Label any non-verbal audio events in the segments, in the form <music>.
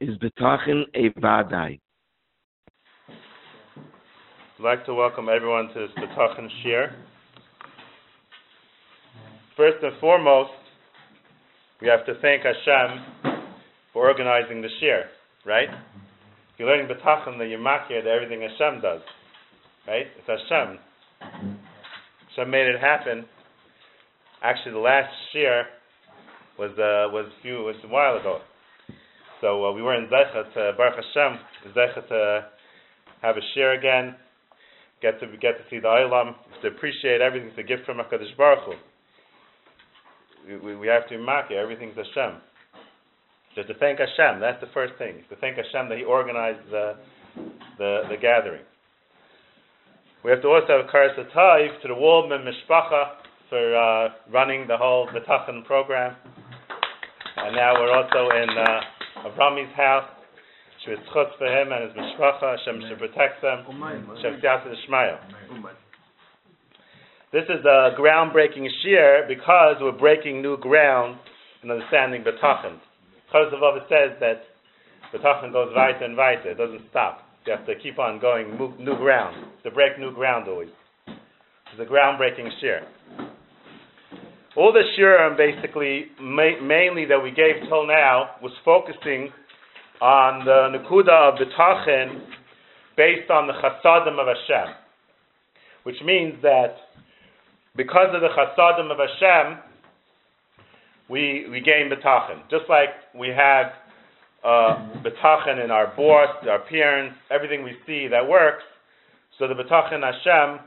is betachin a vadai? I'd like to welcome everyone to this betachin shir. First and foremost, we have to thank Hashem for organizing the shir, right? You're learning betachin, then you're makir that everything Hashem does, right? It's Hashem. Hashem made it happen. Actually, the last shir was uh, was a few was a while ago. So uh, we were in Zeicha to Baruch Hashem, Zeicha to have a share again, get to get to see the Olam, to appreciate everything, a gift from Hakadosh Baruch Hu. We, we, we have to mark it. Everything's Hashem. So to thank Hashem, that's the first thing. To thank Hashem that He organized the the, the gathering. We have to also have Karas to the Waldman Mishpacha for uh, running the whole Betachan program. And now we're also in uh, Avrami's house. Shvitzchutz for him and his mishpacha. Hashem should protect them. Hashem Shmaya. This is a groundbreaking shir because we're breaking new ground in understanding Betachan. Chazavav says that Betachan goes weiter and weiter. It doesn't stop. You have to keep on going new ground. To break new ground always. It's a groundbreaking shir. All the shirim basically, ma- mainly that we gave till now, was focusing on the Nakuda of B'tachin based on the Chasadim of Hashem. Which means that because of the Chasadim of Hashem, we, we gain B'tachin. Just like we have uh, in our boss, our parents, everything we see that works, so the B'tachin Hashem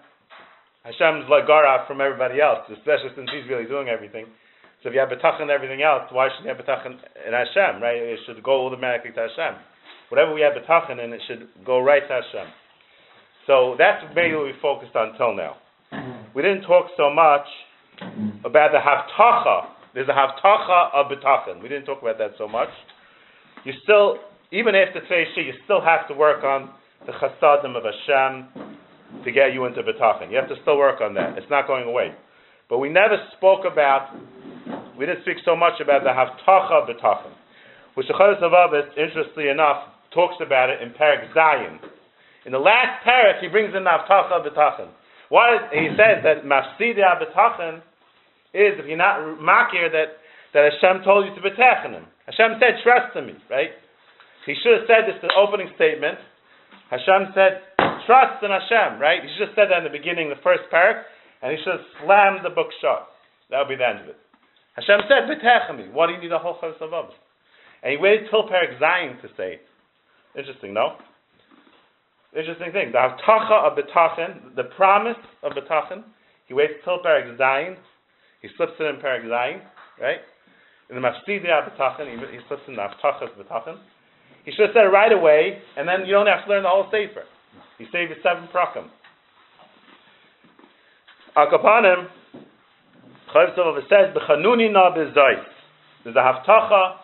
Hashem's like Gara from everybody else, especially since he's really doing everything. So if you have betachin and everything else, why shouldn't you have betachin in Hashem, right? It should go automatically to Hashem. Whatever we have betachin in, it should go right to Hashem. So that's mainly what we focused on till now. We didn't talk so much about the haftacha. There's a haftacha of betachin. We didn't talk about that so much. You still, even after today's you still have to work on the chasadim of Hashem, to get you into betachin. You have to still work on that. It's not going away. But we never spoke about, we didn't speak so much about the haftacha betachin, which the Chovos Halevavos, interestingly enough, talks about it in Parak Zayin. In the last parak, he brings in the haftacha betachin. What he says that mafsidi betachin is if you're not makir that that Hashem told you to betachin him. Hashem said, trust in me, right? He should have said this in the opening statement. Hashem said, trust in Hashem, right? He have said that in the beginning, the first parak, and he should have slammed the book shut. That would be the end of it. Hashem said, B'techami. What do you need a whole chos of And he waited till parak Zayin to say it. Interesting, no? Interesting thing. The haftacha of betachin, the promise of betachin, he waits till parak Zayin. He slips it in parak Zayin, right? In the mafsidia betachin, he, he slips in the haftacha of betachin. He should have said it right away, and then you don't have to learn the whole sefer. He saved his seven prakim. Akapanim, Chayiv Tzavav says, B'chanuni na b'zayis. There's a haftacha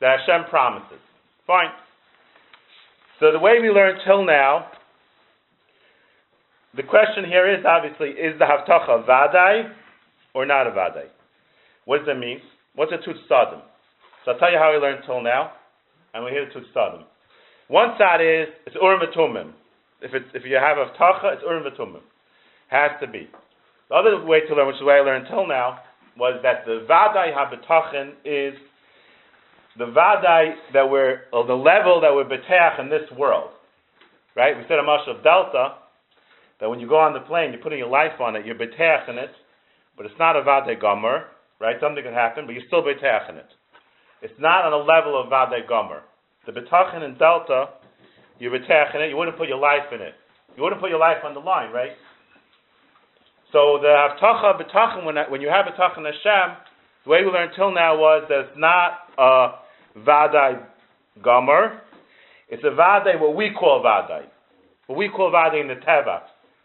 that Hashem promises. Fine. So the way we learned till now, the question here is obviously, is the haftacha vadai or not a vadai? What does that mean? What's a tutzadim? So I'll tell you how we learned till now, and we hear the tutzadim. One side is it's urim if it's if you have a tacha, it's urim v'tumim. Has to be. The other way to learn, which is the way I learned until now, was that the vadai habetachin is the vadai that we're, or the level that we're beteach in this world. Right? We said a mush of delta, that when you go on the plane, you're putting your life on it, you're beteach in it, but it's not a vadai gomer, right? Something could happen, but you're still beteach in it. It's not on a level of vadai gomer. The betachin in delta you retech in it, you wouldn't put your life in it. You wouldn't put your life on the line, right? So the Havtacha B'tachin, when, when you have B'tachin Hashem, the way we learned till now was that it's not a Vadai Gomer, it's a Vadai, what we call Vadai. What we call Vadai in the Teva.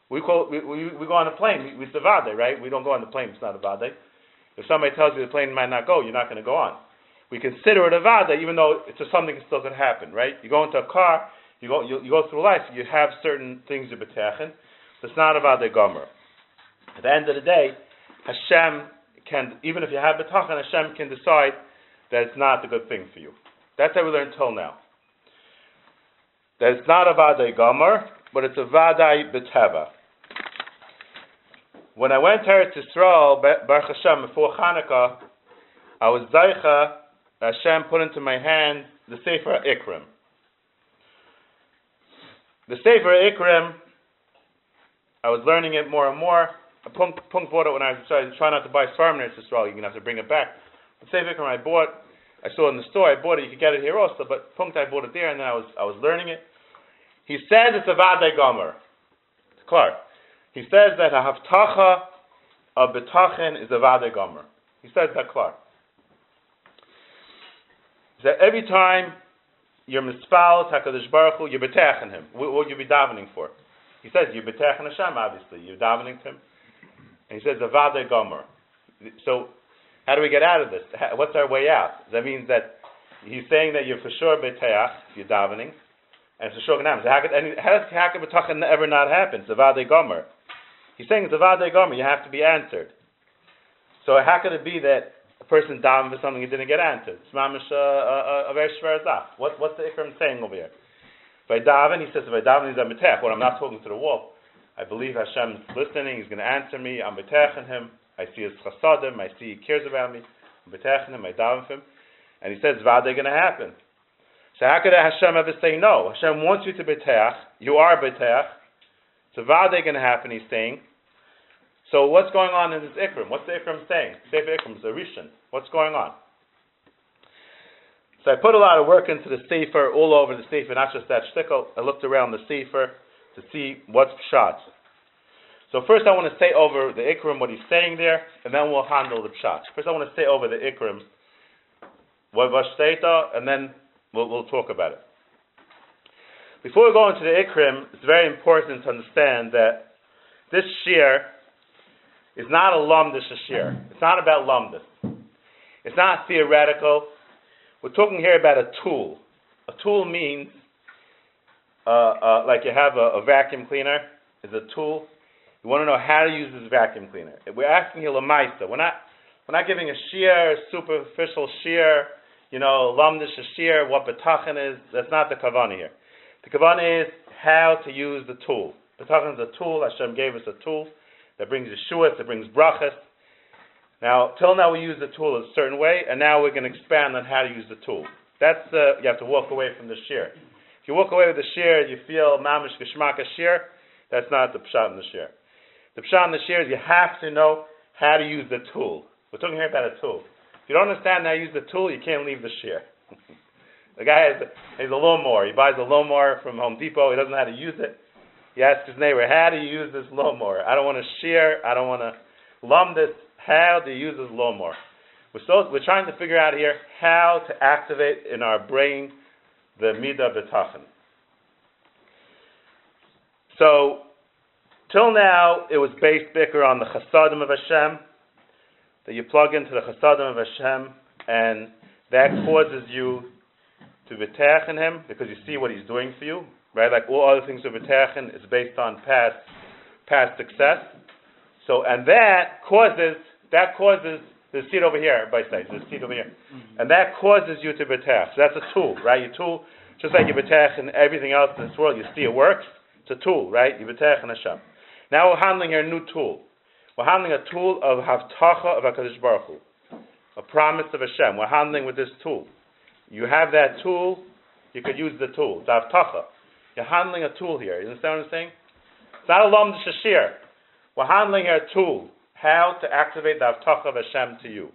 We, call, we, we, we go on a plane, we, it's a Vadai, right? We don't go on the plane, it's not a Vadai. If somebody tells you the plane might not go, you're not going to go on. We consider it a Vada, even though it's something that still could happen, right? You go into a car, you go, you, you go through life, you have certain things you're betechen. It's not about the gomer. At the end of the day, Hashem can, even if you have betachin, Hashem can decide that it's not a good thing for you. That's how we learned till now. That it's not a Vadai Gomer, but it's a Vadai B'Teva. When I went there to Eretz Yisrael, Baruch Hashem, before Hanukkah, I was Zaycha, Hashem put into my hand the Sefer Ikrim. The Sefer Ikrim, I was learning it more and more. A punk, punk bought it when I was trying, not to buy Svarm in Eretz Yisrael. You're going to have to bring it back. The Sefer Ikrim I bought, I saw in the store. I bought it. You could get it here also, but Punkt I bought it there, and then I was I was learning it. He says it's a Vadai Gomer. It's Clark. He says that a Haftacha of Betachen is a Vadai Gomer. He says that Clark. That every time you're mispal Hakadosh Baruch Hu, you're betachin him. What would you be davening for? He says you're betachin Hashem. Obviously, you're davening to him, and he says Vadai Gomer. So how do we get out of this? What's our way out? That means that he's saying that you're for sure beteach, you're davening, and for sure. So how, could, any, how how could betachin ever not happen? It's a vade gomer. He's saying it's a vade gomer. You have to be answered. So how could it be that person davened for something he didn't get answered? It's mamish uh, uh, a very shver What what's the ikram saying over here? If I daven, he says if I daven, he's a betech. When I'm not talking to the wall, I believe Hashem's listening. He's going to answer me. I'm beteching him. I see his chasadim, I see he cares about me, I'm beteching him, I daven him, and he says, Vada going to happen. So how could Hashem ever say no? Hashem wants you to betech, you are betech, so Vada going to happen, he's saying. So what's going on in this Ikram? What's the Ikram saying? Sefer Ikram is a Rishon. What's going on? So I put a lot of work into the Sefer, all over the Sefer, not just that shtickle. I looked around the Sefer to see what's shot. So first I want to say over the Ikrim, what he's saying there, and then we'll handle the Pshat. First I want to say over the Ikrim, what Vashteta, and then we'll, we'll talk about it. Before we go into the Ikrim, it's very important to understand that this Shir is not a Lumdish Shir. It's not about Lumdis. It's not theoretical. We're talking here about a tool. A tool means, uh, uh, like you have a, a vacuum cleaner, is a tool you want to know how to use this vacuum cleaner. We're asking you lamaisa. We're not we're not giving a shear, superficial shear, you know, lamdish shear, what betachin is. That's not the kavana here. The kavana is how to use the tool. Betachin is a tool. Hashem gave us a tool that brings Yeshua, that brings brachas. Now, till now we use the tool a certain way, and now we're going to expand on how to use the tool. That's uh, you have to walk away from the shear. If you walk away with the shear, and you feel mamish geshmaka shear. That's not the pshat in the shear. The pshat in the shir is you have to know how to use the tool. We're talking here about a tool. If you don't understand how to use the tool, you can't leave the shear. <laughs> the guy has a, has a lawnmower. He buys a lawnmower from Home Depot. He doesn't know how to use it. He asks his neighbor, "How do you use this lawnmower? I don't want to shear. I don't want to lumb this. How do you use this lawnmower?" We're, so, we're trying to figure out here how to activate in our brain the midah betachin. So Till now, it was based bicker on the chasadim of Hashem, that you plug into the chasadim of Hashem, and that causes you to betach in Him because you see what He's doing for you, right? Like all other things of betachin is based on past past success. So, and that causes that causes the seat over here, by say, the seat over here, mm-hmm. and that causes you to betach. So that's a tool, right? Your tool, just like you betach in everything else in this world, you see it works. It's a tool, right? You betach in Hashem. Now we're handling a new tool. We're handling a tool of Havtacha of HaKadosh Baruch Hu, a promise of Hashem. We're handling with this tool. You have that tool, you could use the tool. It's Havtacha. You're handling a tool here. You understand what I'm saying? It's not a Lom Shashir. We're handling a tool. How to activate the Havtacha of Hashem to you.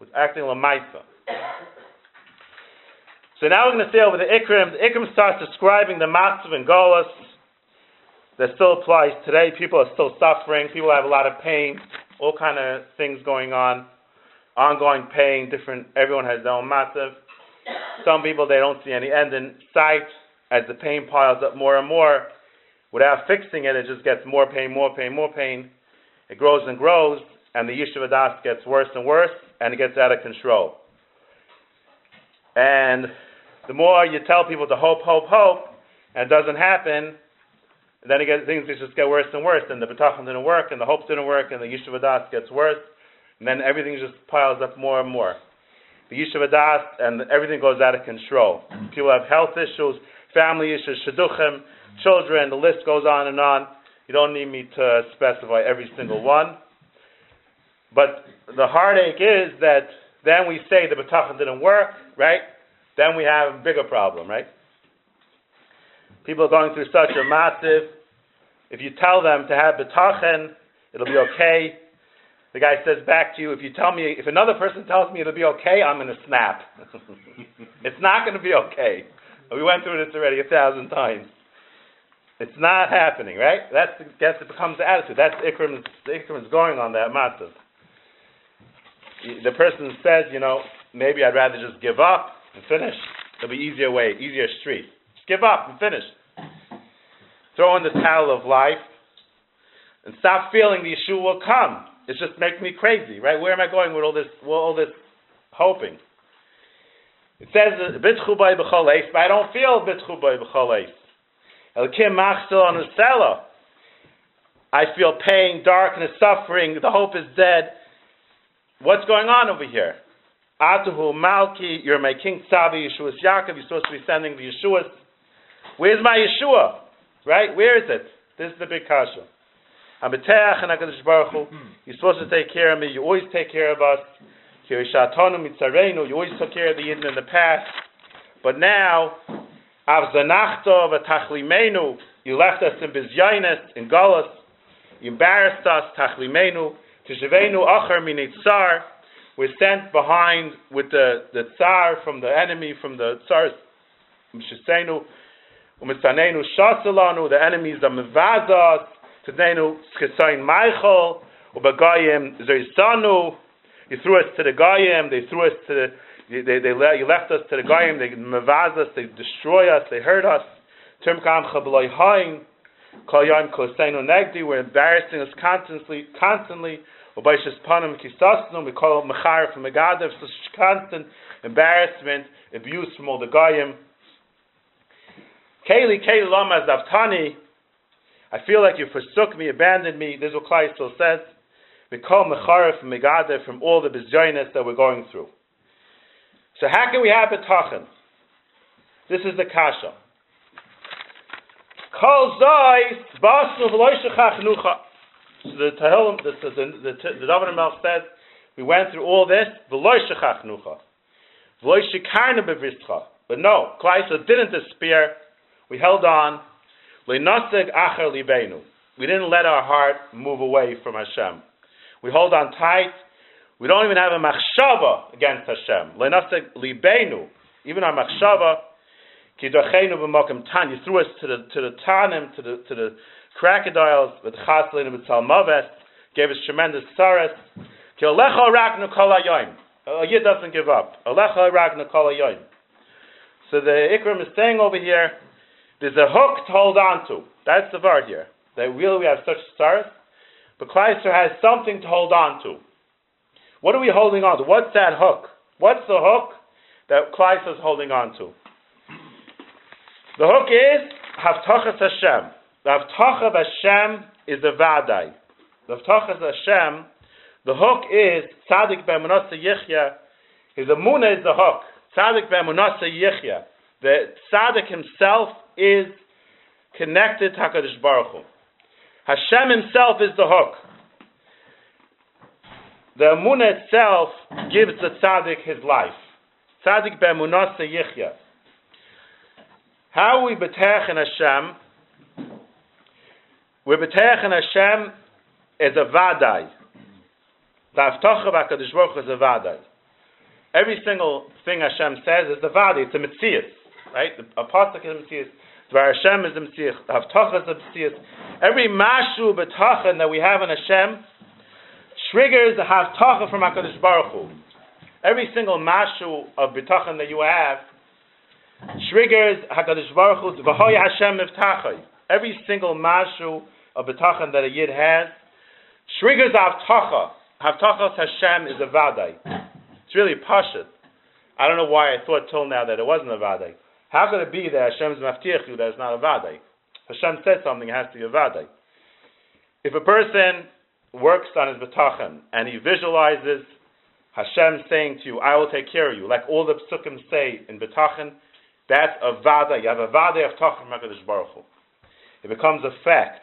With acting Lamaisa. So now we're going to say over the Ikrim. The Ikrim starts describing the Matzav and Golas that still applies today. People are still suffering. People have a lot of pain, all kind of things going on, ongoing pain. Different. Everyone has their own massive. Some people they don't see any end in sight. As the pain piles up more and more, without fixing it, it just gets more pain, more pain, more pain. It grows and grows, and the yeshiva das gets worse and worse, and it gets out of control. And the more you tell people to hope, hope, hope, and it doesn't happen, then again, things just get worse and worse, and the betachon didn't work, and the hopes didn't work, and the yeshiva das gets worse, and then everything just piles up more and more. the Yishuv Das, and everything goes out of control. People have health issues, family issues, shidduchim, children, the list goes on and on. You don't need me to specify every single one. But the heartache is that then we say the betachan didn't work, right? Then we have a bigger problem, right? People are going through such a massive. If you tell them to have betachan, it'll be okay. The guy says back to you, if you tell me, if another person tells me it'll be okay, I'm going to snap. <laughs> it's not going to be okay. We went through this already a thousand times. It's not happening, right? That's that's it becomes the attitude. That's Ikram. The Ikram is going on that massive. The person says, you know, maybe I'd rather just give up and finish. It'll be easier way, easier street. Just give up and finish. Throw in the towel of life and stop feeling the issue will come. It's just making me crazy, right? Where am I going with all this, with all this hoping? It says bitchu by but I don't feel bitchu by I feel pain, darkness, suffering. The hope is dead. What's going on over here? Atuhu Malki, you're my king Sabi, Yeshua Yaakov, you're supposed to be sending the Yeshua. Where's my Yeshua? Right? Where is it? This is the big kasha. I'm a and HaKadosh Baruch Hu. Hmm. You're supposed to take care of me. You always take care of us. You always took care of the Yidden in the past. But now, Avzanachto v'tachlimenu, you left us in Bizyainus, in Golas. You embarrassed us, tachlimenu, tishevenu acher minitzar. We're sent behind with the, the tsar from the enemy, from the tsar's Mshisenu, Umitzanenu Shasalanu, the enemies of Mevazas, Tadenu Schesain Michael, Ubagayim Zerisanu, you threw us to the Goyim, they threw us to the, they, they, they, you left us to the Goyim, they mevaz us, they destroy us, they hurt us. We're embarrassing us constantly, constantly. We call it mechar from Megadev, so constant embarrassment, abuse from all the Goyim. Keli, Keli Lama Zavtani, I feel like you forsook me, abandoned me. This is what Klai still says. We call Mecharif from Megadev from all the bizarreness that we're going through. So how can we have betachin? This is the kasha. Kol zay basu v'loishachach nucha. So the Tehillim, the the the, the, Melch says, we went through all this v'loishachach nucha, v'loishikarna bevistcha. But no, Kleisa didn't despair. We held on. We didn't let our heart move away from Hashem. We hold on tight. We don't even have a machshava against Hashem. Lenasek libenu, even our machshava, kidachenu b'makom tan. You threw us to the to the tanim, to the to the crocodiles with chaslin and salmaves. Gave us tremendous saras. Ki alecha ragnu kol. A yid doesn't give up. Alecha ragnu kol. So the Ikram is saying over here, there's a hook to hold on to. That's the word here. That really we have such stars, but Chrysler has something to hold on to. What are we holding on to? What's that hook? What's the hook that Kleist is holding on to? The hook is Havtachas Hashem. The Havtach of Hashem is the Vadai. The Havtachas Hashem, the hook is Tzadik Be'emunasa Yichya. His Amunah is the hook. Tzadik Be'emunasa Yichya. The Tzadik himself is connected to HaKadosh Baruch Hu. Hashem himself is the hook. The Amunah itself gives the tzaddik his life. Tzaddik be'emunah yichya. How we betech in Hashem? We betech in Hashem is a vaday. The avtocha b'akadosh is a vaday. Every single thing Hashem says is a vaday. It's a mitzias, right? The apostle is a mitzias. Dvar Hashem is a mitzias. The avtocha is a mitzias. Every mashu betachin that we have in Hashem triggers the haftacha from Hakadosh Baruch Hu. Every single mashu of bitachon that you have triggers Hakadosh Baruch Hu v'hoy Hashem miftachai. Every single mashu of bitachon that a yid has triggers haftacha. Haftacha Hashem is a vaday. It's really pashut. I don't know why I thought till now that it wasn't a vaday. How could it be that Hashem is maftiach you that it's not a vaday? Hashem said something, it has to be a vaday. If a person works on his betachan and he visualizes Hashem saying to you, I will take care of you, like all the psukim say in Betachin, that's a vada. You have a vada of Tachin Hakadosh Baruch. It becomes a fact.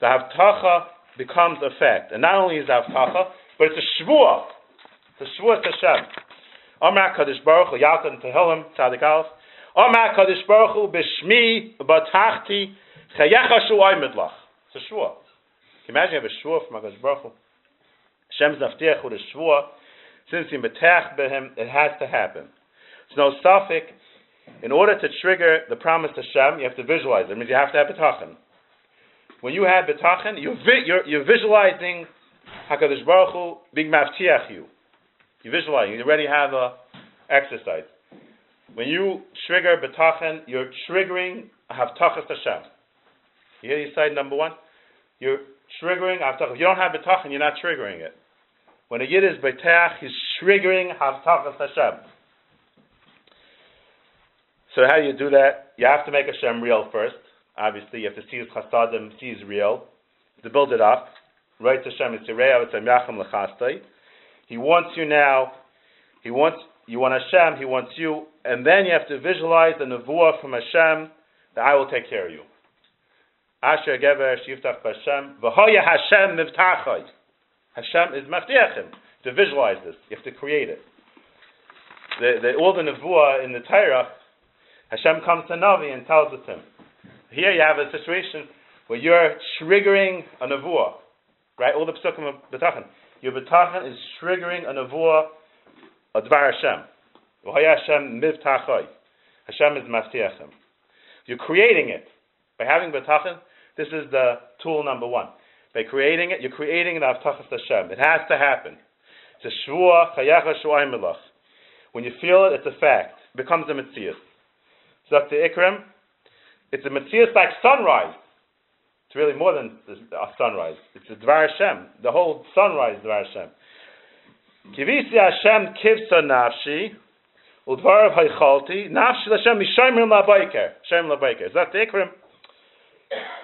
The Havtacha becomes a fact, and not only is Havtacha, but it's a shvuah. It's a shvuah to Hashem. Amar Kadosh Baruch Hu Yaltan Tehillim Tzadik Aleph. Amar Kadosh Baruch Hu B'Shmi B'Tachti Chayecha Shu Oymid It's a shvuah. Can you imagine you have a shvuah from Kadosh Baruch Hu? Hashem's Naftiach with a shvuah. Since you betach him, it has to happen. It's no suffix. In order to trigger the promise to Hashem, you have to visualize it. It means you have to have betachin. When you have betachin, you're, vi- you're, you're visualizing Hakadosh Baruch Hu being maftiach you. You visualize. You already have a exercise. When you trigger betachin, you're triggering a havtachas Hashem. You hear side number one? You're triggering havtachas. If you don't have betachin, you're not triggering it. When a yid is betach, he's triggering havtachas Hashem. So how do you do that? You have to make Hashem real first. Obviously, you have to see his chasadim, see his real, to build it up. Right to Hashem, it's yachim lechastai. He wants you now. He wants you want Hashem. He wants you, and then you have to visualize the nevuah from Hashem that I will take care of you. Asher gever shiftach Hashem v'hoya Hashem mivtachai. Hashem is maftiachim. To visualize this, you have to create it. The, the, all the nevuah in the Torah, Hashem comes to Navi and tells it to him. Here you have a situation where you're triggering a nevuah, right? All the psukim of betachin. Your betachin is triggering a nevuah, a dvar Hashem. V'hoya Hashem. Hashem is maftiachim. You're creating it by having betachin. This is the tool number one. By creating it, you're creating an Avtachas Hashem. It has to happen. It's a Shvua Chayacha Shuai Melach. When you feel it, it's a fact. It becomes a Metzias. Dr. Ikram, it's a mitzvah like sunrise. It's really more than a sunrise. It's a Dvar Hashem. The whole sunrise is Dvar Hashem. Kivisi Hashem kivsa nafshi, udvarav haichalti, nafshi Hashem mishayim labayker. Shayim labayker. Dr. Ikram,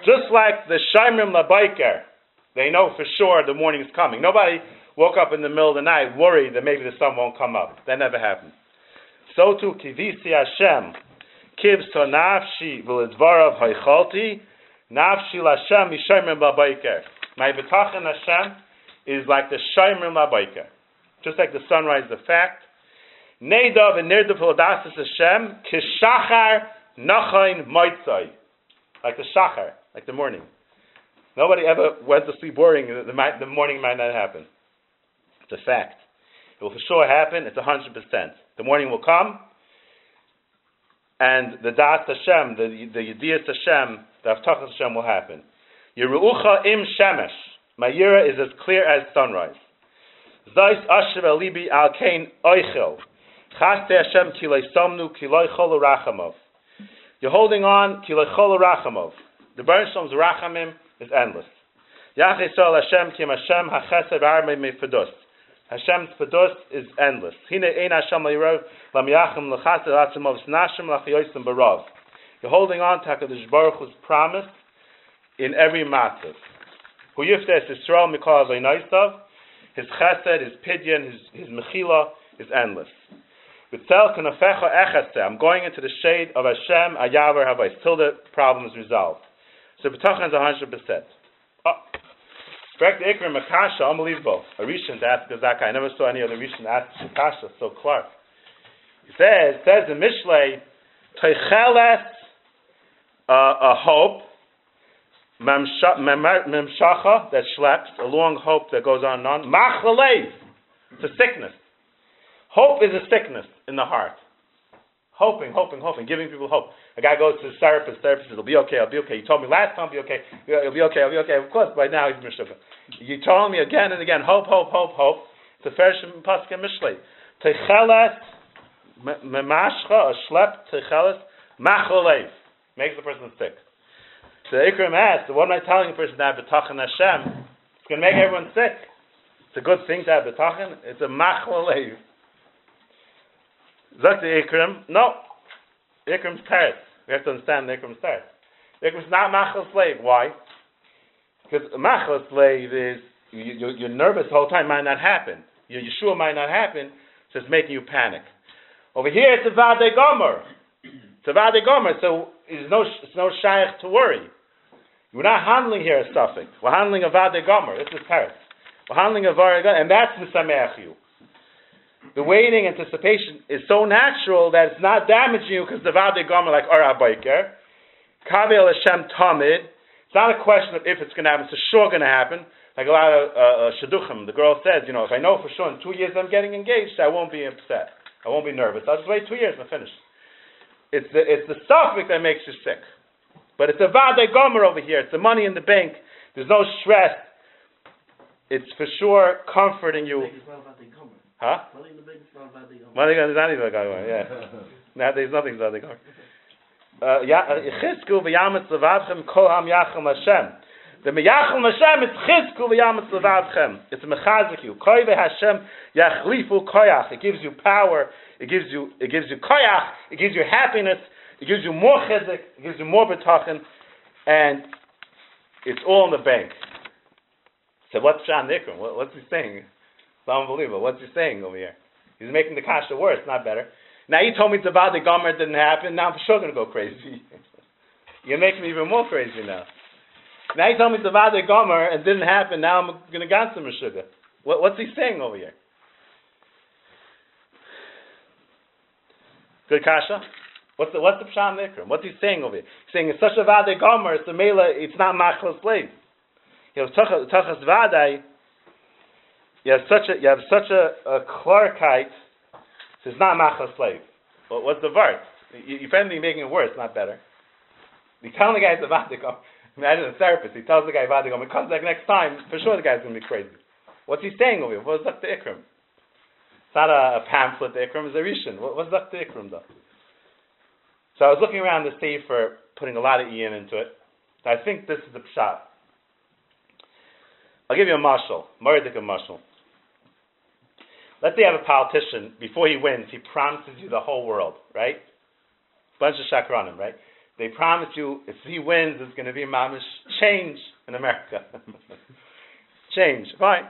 just like the Shaimrim Labaiker, they know for sure the morning is coming. Nobody woke up in the middle of the night worried that maybe the sun won't come up. That never happened. So too, Kivisi Hashem, Kiv to Nafshi V'Lidzvarav Haichalti, Nafshi Lashem Mishaimrim Labaiker. My B'tachin Hashem is like the Shaimrim Labaiker. Just like the sunrise, the fact. Neidav and Nirdav Hashem, Kishachar Nachain Moitzai like the shachar, like the morning. Nobody ever went to sleep worrying that the, the morning might not happen. It's a fact. It will for sure happen. It's hundred percent. The morning will come, and the das Hashem, the the yediyas Hashem, the avtachas Hashem will happen. Yerucha im shemesh. My yira is as clear as sunrise. Zais asher alibi al kain oichel. Chaste Hashem kilei somnu kiloi chol rachamov. You're holding on, to kilechol rachamov. The Shalom's rachamim is endless. Yach Yisrael Hashem kim Hashem hachesed armei mefedus. Hashem's fedus is endless. Hine ein Hashem le'irov lam yachim l'chased atzimov snashim l'chayosim barav. You're holding on to HaKadosh Baruch Hu's promise in every matter. Hu yiftes Yisrael mikol aveinaisav. His chesed, his pidyon, his, his mechila is endless. I'm going into the shade of Hashem, Ayavar Havai, till the problem is resolved. So B'tachan is 100%. Oh. Correct the Ikrim Akasha, unbelievable. A Rishon to ask Gazaka. I never saw any other Rishon ask Akasha, so Clark. He says, says in Mishlei, Teicheles, a hope, Memshacha, that schleps, a long hope that goes on and on, Machalev, it's a sickness. Hope is a sickness in the heart. Hoping, hoping, hoping, giving people hope. A guy goes to the therapist, therapist says, It'll be okay, I'll be okay. You told me last time, I'll be okay, it'll be okay, I'll be okay. Of course, by now he's Mishukah. You told me again and again, hope, hope, hope, hope. It's a Fershim Paskin Mishlei. Techeles, memashcha, a shlep, techeles, macholev. Makes the person sick. So Ikram asks, what am I telling the person to have betachin Hashem? It's going to make everyone sick. It's a good thing to have betachin. It's a macholev. Sagt the Ikram, no, Ikram's teretz. We have to understand the Ikram's teretz. Ikram's not machal slave. Why? Because machal slave is you, you, you're nervous the whole time. Might not happen. Your Yeshua might not happen, so it's making you panic. Over here, it's a Vade Gomer. It's a Vade Gomer, so it's no, it's no Shaykh to worry. We're not handling here a suffix. We're handling a Vade Gomer. This is Paris. We're handling a Vade Gomer, and that's Misameach you. The waiting anticipation is so natural that it's not damaging you because the Vade Gomer, like Ora Biker, Kavel Hashem Tamid, it's not a question of if it's going to happen, it's sure going to happen. Like a lot of uh, uh, shidduchim, the girl says, you know, if I know for sure in two years I'm getting engaged, I won't be upset. I won't be nervous. I'll just wait two years and I'm finished. It's the, it's the suffix that makes you sick. But it's a vade gomer over here. It's the money in the bank. There's no stress. It's for sure comforting you. Huh? <laughs> In the bank is not vade gomer. Money in the bank is not vade gomer, yeah. Nowadays nothing's vade gomer. Uh, Chizku v'yametz levavchem kol ham yachim Hashem. The meyachim Hashem it's chizku v'yametz levavchem. It's mechazik you. Koi Hashem yachlifu koyach. It gives you power. It gives you it gives you koyach. It gives you happiness. It gives you more chizik. It gives you more betachin, and it's all in the bank. So what's Shan Nikram? What, what's he saying? It's unbelievable. What's he saying over here? He's making the kasha worse, not better. Now you told me it's about the Gomer didn't happen. Now I'm for sure going to go crazy. <laughs> You're making me even more crazy now. Now you told me it's about the Gomer and didn't happen. Now I'm going to get some sugar. What, what's he saying over here? Good kasha. What's the what's the psham nikram? What's he saying over here? He's saying it's such a vade gomer. It's a mela. It's not machlas slave. You know, tachas vade. You have such a you have such a, a clarkite it's not machal slave. But what's the verse? You, you find me making it worse, not better. You tell the guy it's a vatikum. Imagine a therapist. He tells the guy vatikum. He comes back next time. For sure, the guy's going to be crazy. What's he saying over here? What's up to? It's not a, a pamphlet. The Ikram is a rishon. What, what's up to though? So I was looking around the sea for putting a lot of ian into it. I think this is the pshat. I'll give you a mashal, Maradik a mashal. Let's say you have a politician, before he wins, he promises you the whole world, right? Bunch of shakranim, right? They promise you if he wins, there's going to be a mamish change in America. <laughs> change, fine.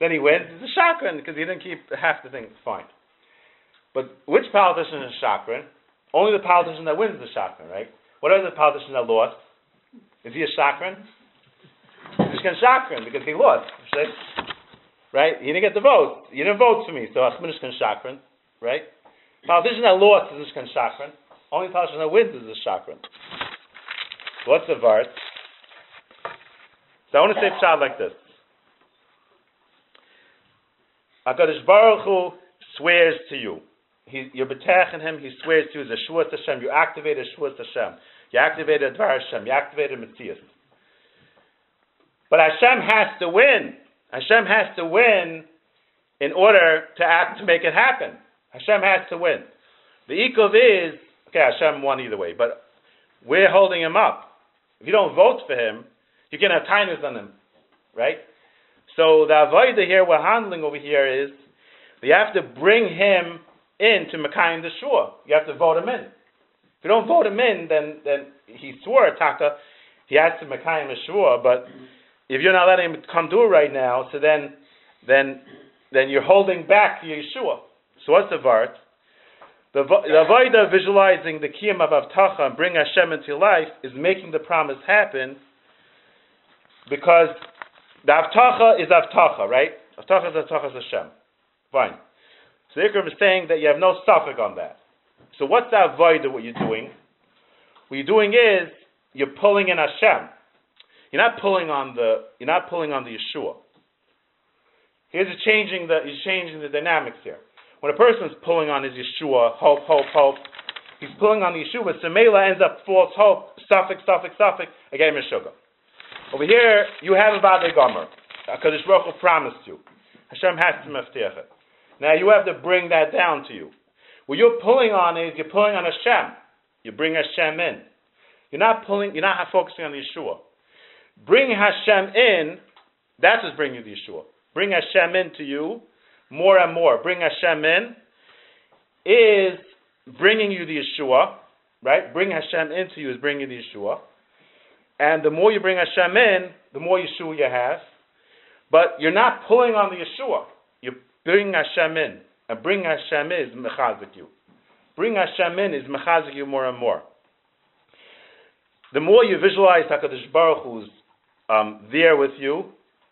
Then he wins, it's a chakran because he didn't keep half the thing, fine. But which politician is chakran? Only the politician that wins the chakran, right? What are the politician that lost? Is he a chakran? He's a chakran because he lost. You didn't get the vote. You didn't vote for me, so Achmin is Shakran. Right? Politician that lost is Ishkan Shakran. Only politician that wins is the Shakran. What's the vart? So I want to say pshat like this. HaKadosh Baruch Hu swears to you. He, you're betech in him, he swears to you a Shuas Hashem. You activated Shuas Hashem. You activated Dvar Hashem. You activated Matthias. But Hashem has to win. Hashem has to win in order to act to make it happen. Hashem has to win. The ikov is okay. Hashem won either way, but we're holding him up. If you don't vote for him, you can have tinus on him, right? So the avodah here we're handling over here is you have to bring him into Mekayim the Shua. You have to vote him in. If you don't vote him in, then then he swore taka. He has to Mekayim the Shua, but if you're not letting him come do it right now, so then then then you're holding back Yeshua. So what's the vart? The, the avodah visualizing the kiyam of avtacha and bring Hashem into life is making the promise happen because the avtacha is avtacha, right? Avtacha is avtacha is Hashem. Fine. So Ikram is saying that you have no suffix on that. So what's the avodah? What you're doing? What you're doing is you're pulling in Hashem. You're not pulling on the you're not pulling on the Yeshua. Here's a changing the he's changing the dynamics here. When a person's pulling on his Yeshua, hope, hope, hope, he's pulling on the Yeshua, Mela ends up false hope, suffix, suffix, suffix, again Meshuga. Over here, you have a Vade Gomer. Because Baruch Hu promised you. Hashem has to meftiach it. Now you have to bring that down to you. What you're pulling on is you're pulling on Hashem. You bring Hashem in. You're not pulling. You're not focusing on the Yeshua. Bring Hashem in, that's what's bringing you the Yeshua. Bring Hashem into you more and more. Bring Hashem in is bringing you the Yeshua, right? Bring Hashem into you is bringing the Yeshua. And the more you bring Hashem in, the more Yeshua you have. But you're not pulling on the Yeshua. You bring Hashem in, and bring Hashem in is mechazik you. Bring Hashem in is mechazik you more and more. The more you visualize Hakadosh Baruch Hu's um, there with you,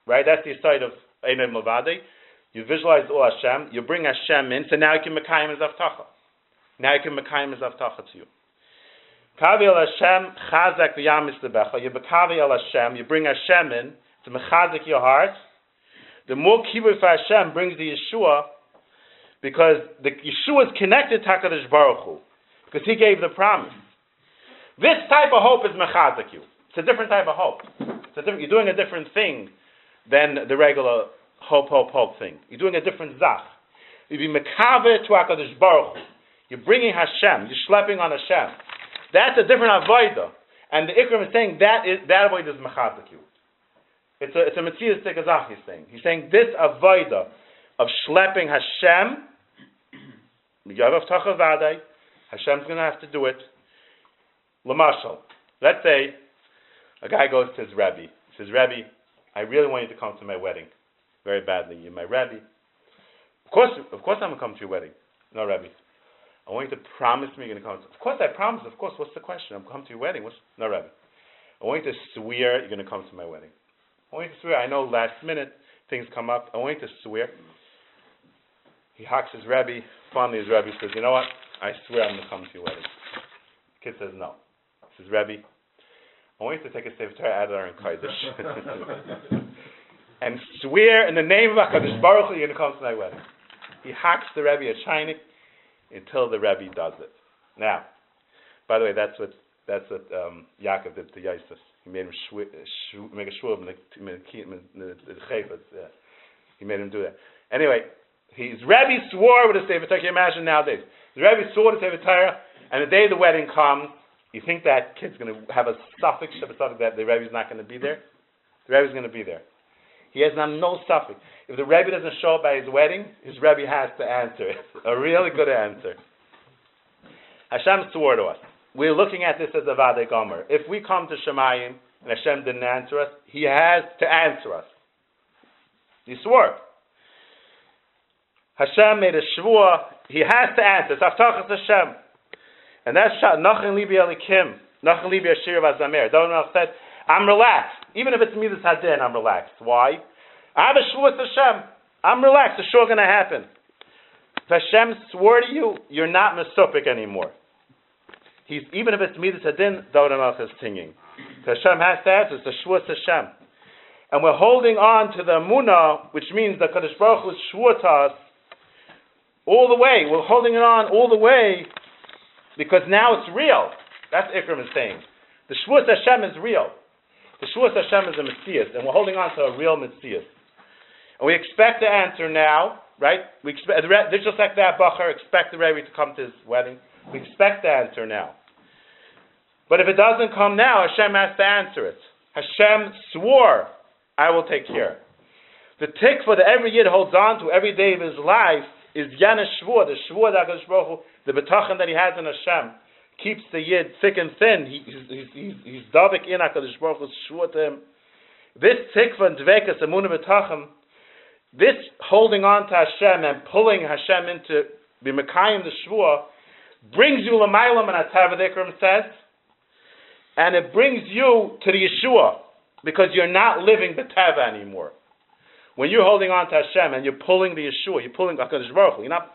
right? That's the side of Einay Mavadi. You visualize all Hashem. You bring Hashem in, so now you can mekayim his avtacha. Now you can mekayim his avtacha to you. Kavi al Hashem chazak v'yam mislebecha. You bekavi al Hashem. You bring Hashem in to mechazik your heart. The more kibbutz for Hashem brings the Yeshua, because the Yeshua is connected to Hakadosh Baruch Hu, because He gave the promise. This type of hope is mechazik you. It's a different type of hope. It's different, you're doing a different thing than the regular hope, hope, hope thing. You're doing a different zach. You be mekave to Hakadosh Baruch. You're bringing Hashem. You're schlepping on Hashem. That's a different avodah. And the Ikram is saying that is that avodah is mechazik you. It's a it's a Matthias Tekazach he's saying. He's saying this avodah of schlepping Hashem, <clears throat> Hashem's going to have to do it. Lamashal. Let's say a guy goes to his Rebbe. He says, Rebbe, I really want you to come to my wedding. Very badly. You're my Rebbe. Of course, of course I'm going to come to your wedding. No, Rebbe. I want you to promise me you're going to come. Of course I promise. Of course. What's the question? I'm coming to come to your wedding. What's, no, Rebbe. I want you to swear you're going to come to my wedding. I want you to swear. I know last minute things come up. I want you to swear. He hawks his Rebbe. Finally, his Rebbe says, You know what? I swear I'm going to come to your wedding. The kid says, No. He says, Rebbe, I want you to take a Sefer Torah Adar and Kodesh <laughs> <laughs> and swear in the name of HaKadosh Baruch Hu you're going to come to my wedding. He hacks the Rebbe a Chinik until the Rebbe does it. Now, by the way, that's what that's what um, Yaakov did to Yosef. He made him shw, make a shul in the. He made him do that. Anyway, his Rebbe swore with a Sefer Torah. Can you imagine nowadays? The Rebbe swore to Sefer Torah, and the day the wedding comes, you think that kid's going to have a suffix, that the Rebbe's not going to be there? The Rebbe's going to be there. He has no suffix. If the Rebbe doesn't show up at his wedding, his Rebbe has to answer it. <laughs> a really good answer. Hashem swore to us we're looking at this as a Vade Gomer. If we come to Shemayim and Hashem didn't answer us, He has to answer us. He swore. Hashem made a shvua. He has to answer. It's Hashem. And that's Nachin Libi Elikim. Nachin Libi Ashir Vazamer. Donald said, I'm relaxed. Even if it's Midas Hadin, I'm relaxed. Why? I have a with Hashem. I'm relaxed. It's sure going to happen. If Hashem swore to you, you're not Mesupik anymore. He's, even if it's Midas Hadin, David Melch is singing. Hashem has to answer. It's the Shvuas Hashem. And we're holding on to the Muna, which means that Kadosh Baruch Hu to us all the way. We're holding it on all the way because now it's real. That's Ikram is saying. The Shvuas Hashem is real. The Shvuas Hashem is a Messias, and we're holding on to a real Messias. And we expect the answer now, right? We expect, just like that Bacher, expect the Rebbe to come to his wedding. We expect the answer now. But if it doesn't come now, Hashem has to answer it. Hashem swore, I will take care. The tikva that every yid holds on to every day of his life is Yana Shvur, the Shvur that HaKadosh Baruch Hu, the betachan that he has in Hashem, keeps the yid thick and thin. He, he's, he's, he's davik in HaKadosh Baruch Hu's Shvur to him. This tikva and dvekas, emunah betachan, this holding on to Hashem and pulling Hashem into b'mekayim the Shvur, brings you Lamailam and Atav says, and it brings you to the Yeshua because you're not living the Teva anymore. When you're holding on to Hashem and you're pulling the Yeshua, you're pulling HaKadosh Baruch Hu, you're not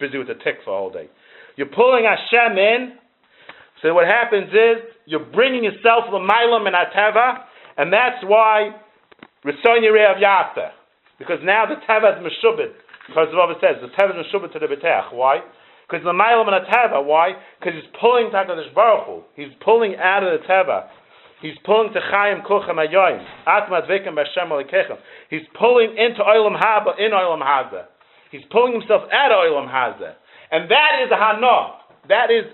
busy with the tikva all day. You're pulling Hashem in. So what happens is you're bringing yourself the Lamailam and Ateva, and that's why Ritzon Yirei of Yata. Because now the Teva is Meshubit. Because the Bible says the Teva is Meshubit to the Betech. Why? Because the Mailam and Teva, why? Because he's pulling Takadish Baruch Hu. He's pulling out of the Teva. He's pulling to Chaim Kuchem Ayoim. Atmat Vikim Bashem Alikechem. He's pulling into Oilam Haba in Oilam Haza. He's pulling himself out of Oilam Haza. And that is a Hana. That is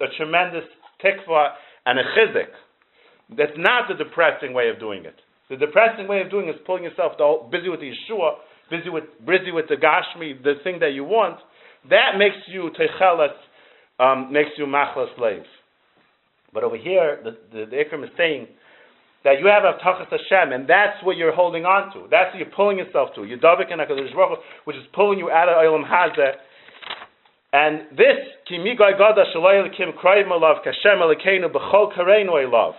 a tremendous tikva and a chizik. That's not the depressing way of doing it. The depressing way of doing it is pulling yourself to, busy with Yeshua, busy with busy with the Gashmi, the thing that you want, that makes you techelet, um, makes you machla slave. But over here, the, the, the Ikram is saying, that you have Avtachas Hashem, and that's what you're holding on to. That's what you're pulling yourself to. You're Davik and HaKadosh Baruch which is pulling you out of Olam Hazeh. And this, Ki Migai Gada Shalai Elikim Krayim Olav Kashem Elikeinu B'chol Kareinu Elav.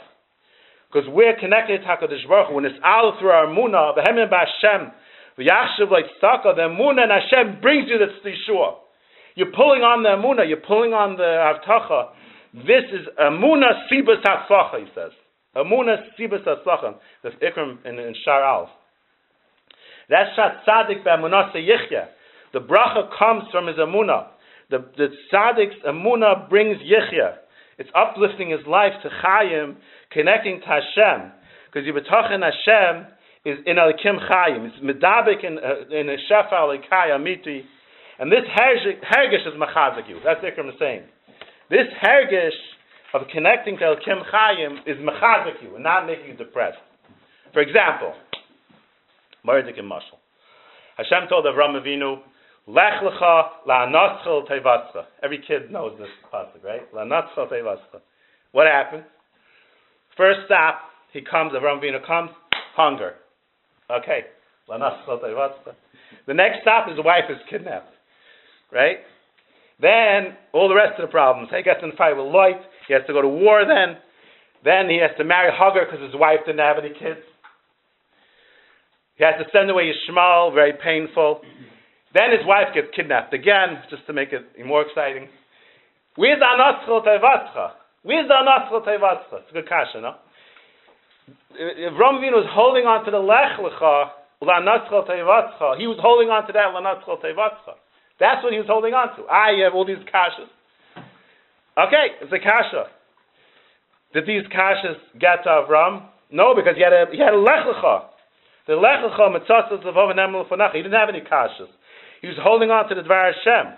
Because we're connected to HaKadosh Baruch when it's all through our Munah, V'hemin B'Hashem, V'yachshav Like Tzaka, the Munah and Hashem brings you this Yeshua. You're pulling on the Munah, you're pulling on the Avtacha. This is Munah Sibas HaTzacha, he says. Amuna Sibas Atzlachan, the Ikram in, in Shar. That's Shat Tzadik B'Amunah Yichya. The bracha comes from his Amuna. The, the Tzadik's Amuna brings Yichya. It's uplifting his life to Chayim, connecting to Hashem. Because Yibetachin Hashem is in Alikim Chayim. It's Medabik in, uh, in Shefa Alikai Amiti. And this Hergish is Machazik you. That's Ikram is saying. This Hergish of connecting to Elkim Chayim is mechazik you and not making you depressed. For example, Mardik and Mashal. Hashem told Avram Avinu, Lech lecha la'anatzchel tevatzcha. Every kid knows this pasuk, right? La'anatzchel tevatzcha. What happened? First stop, he comes, Avram Avinu comes, hunger. Okay, la'anatzchel tevatzcha. The next stop, his wife is kidnapped, right? Then all the rest of the problems. He gets in a fight with Lot. He has to go to war then. Then he has to marry Hagar because his wife didn't have any kids. He has to send away Yishmael, very painful. Then his wife gets kidnapped again, just to make it more exciting. Where's the Anatzchel Tevatzcha? Where's the Anatzchel Tevatzcha? It's a good kasha, no? Avram was holding on to the Lech Lecha, Lanatzchel Tevatzcha. He was holding on to that Lanatzchel Tevatzcha. That's what he was holding on to. Ah, you have all these kashas. Okay, it's a kasha. Did these kashas get to Avram? No, because he had a he had a lechacha. The lechacha mitzatzas of He didn't have any kashas. He was holding on to the Dvar Hashem.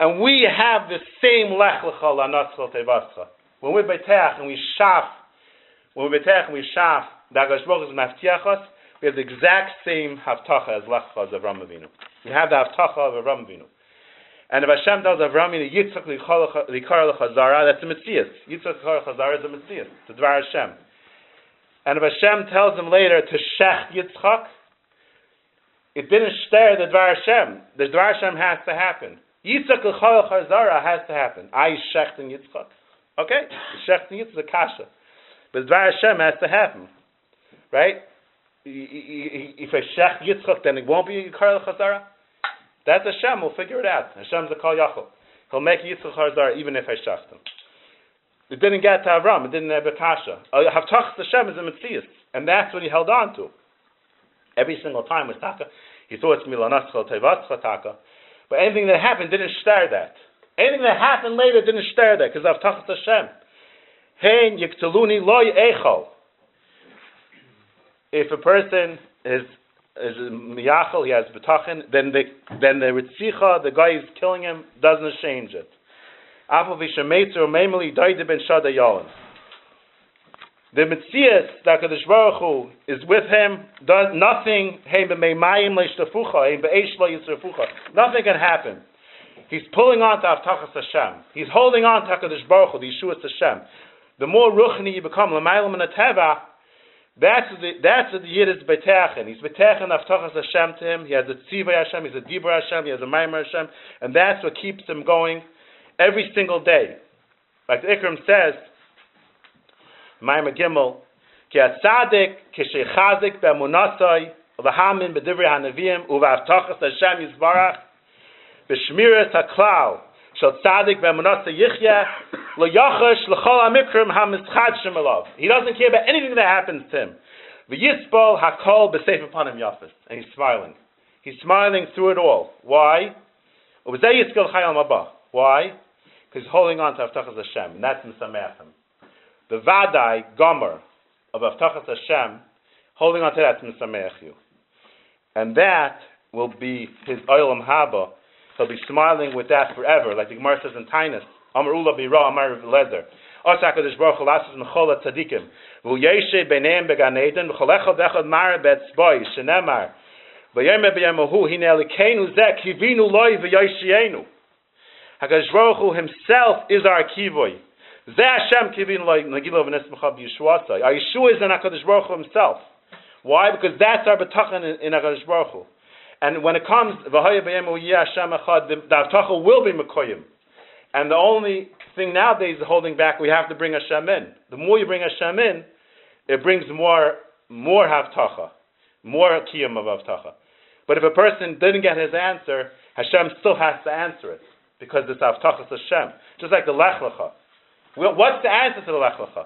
And we have the same lechacha lanatzal tevascha. When we betech and we shaf, when we betech and we shaf, Dagash Baruch is we have the exact same haftacha as lechacha as Avram Avinu. We have the haftacha of Avram Avinu. And if Hashem tells Avram Yitzchak likar l'chazara, that's a mitzvah. Yitzchak likar l'chazara is a. It's a dvar Hashem. And if Hashem tells him later to shech Yitzchak, it didn't stare the dvar Hashem. The dvar Hashem has to happen. Yitzchak likar l'chazara has to happen. I shecht in Yitzchak. Okay, shecht in Yitzchak is a kasha, but dvar Hashem has to happen, right? If I shech Yitzchak, then it won't be likar l'chazara. That's Hashem. We'll figure it out. Hashem's a Kol Yachol. He'll make Yitzchak Harzar even if I shaft him. It didn't get to Avram. It didn't have a kasha. Uh, Havtach Hashem is a Metzias. And that's what he held on to. Every single time with Taka, he thought it's Milanaschal Tevatzcha Taka. But anything that happened didn't stir that. Anything that happened later didn't stir that because Havtach Hashem. Hein Yiktaluni Loy Echol. If a person is is miyachal, he has betachin, then the then the ritzicha, the guy who's killing him, doesn't change it. The mitzias that Kadosh Baruch Hu is with him does nothing. Nothing can happen. He's pulling on to Avtachas Hashem. He's holding on to Hakadosh Baruch Hu, the Yeshua Hashem. The more ruchni you become, l'maylam and that's the that's the Yid is betechen. He's betechen avtachas Hashem to him. He has a tzivay Hashem. He's a dibur Hashem. He has a maimer Hashem, and that's what keeps him going every single day. Like the Ikram says, Maimer Gimel, ki atzadik kishechazik be'munasai v'hamin b'divrei hanavim u'v'avtachas Hashem yizbarach b'shmiras haklal shel tzadik be'munasa yichya lo yachash l'chol amikrim hamischad shemelav. He doesn't care about anything that happens to him. V'yispol hakol b'seif upon him yafis. And he's smiling. He's smiling through it all. Why? Why? Because he's holding on to Avtachas Hashem, and that's Misamachim. The Vadai, Gomer, of Avtachas Hashem, holding on to that Misamach And that will be his Oilam Haba, He'll be smiling with that forever, like the Gemara says in Tainus. Amar Ula Bira Amar Lezer. Asa HaKadosh Baruch Hu Lasses Mechol HaTzadikim. V'u Yeshe B'neim Began Eden V'chol Echad Echad Mara Shenemar. V'yem B'yemahu Hine Elikenu Zek Kivinu Loi V'yoshienu. HaKadosh Baruch Hu himself is our kivoy. Ze Hashem kivin like Nagilo v'nesmacha b'Yeshuasai. Our Yeshua is in HaKadosh Baruch Hu himself. Why? Because that's our betachan in, in HaKadosh Baruch Hu. And when it comes, the avtacha will be mekoyim. And the only thing nowadays holding back, we have to bring Hashem in. The more you bring Hashem in, it brings more, more havtacha, more kiyum of avtacha. But if a person didn't get his answer, Hashem still has to answer it because it's avtachas Hashem. Just like the lech lecha. What's the answer to the lech lecha?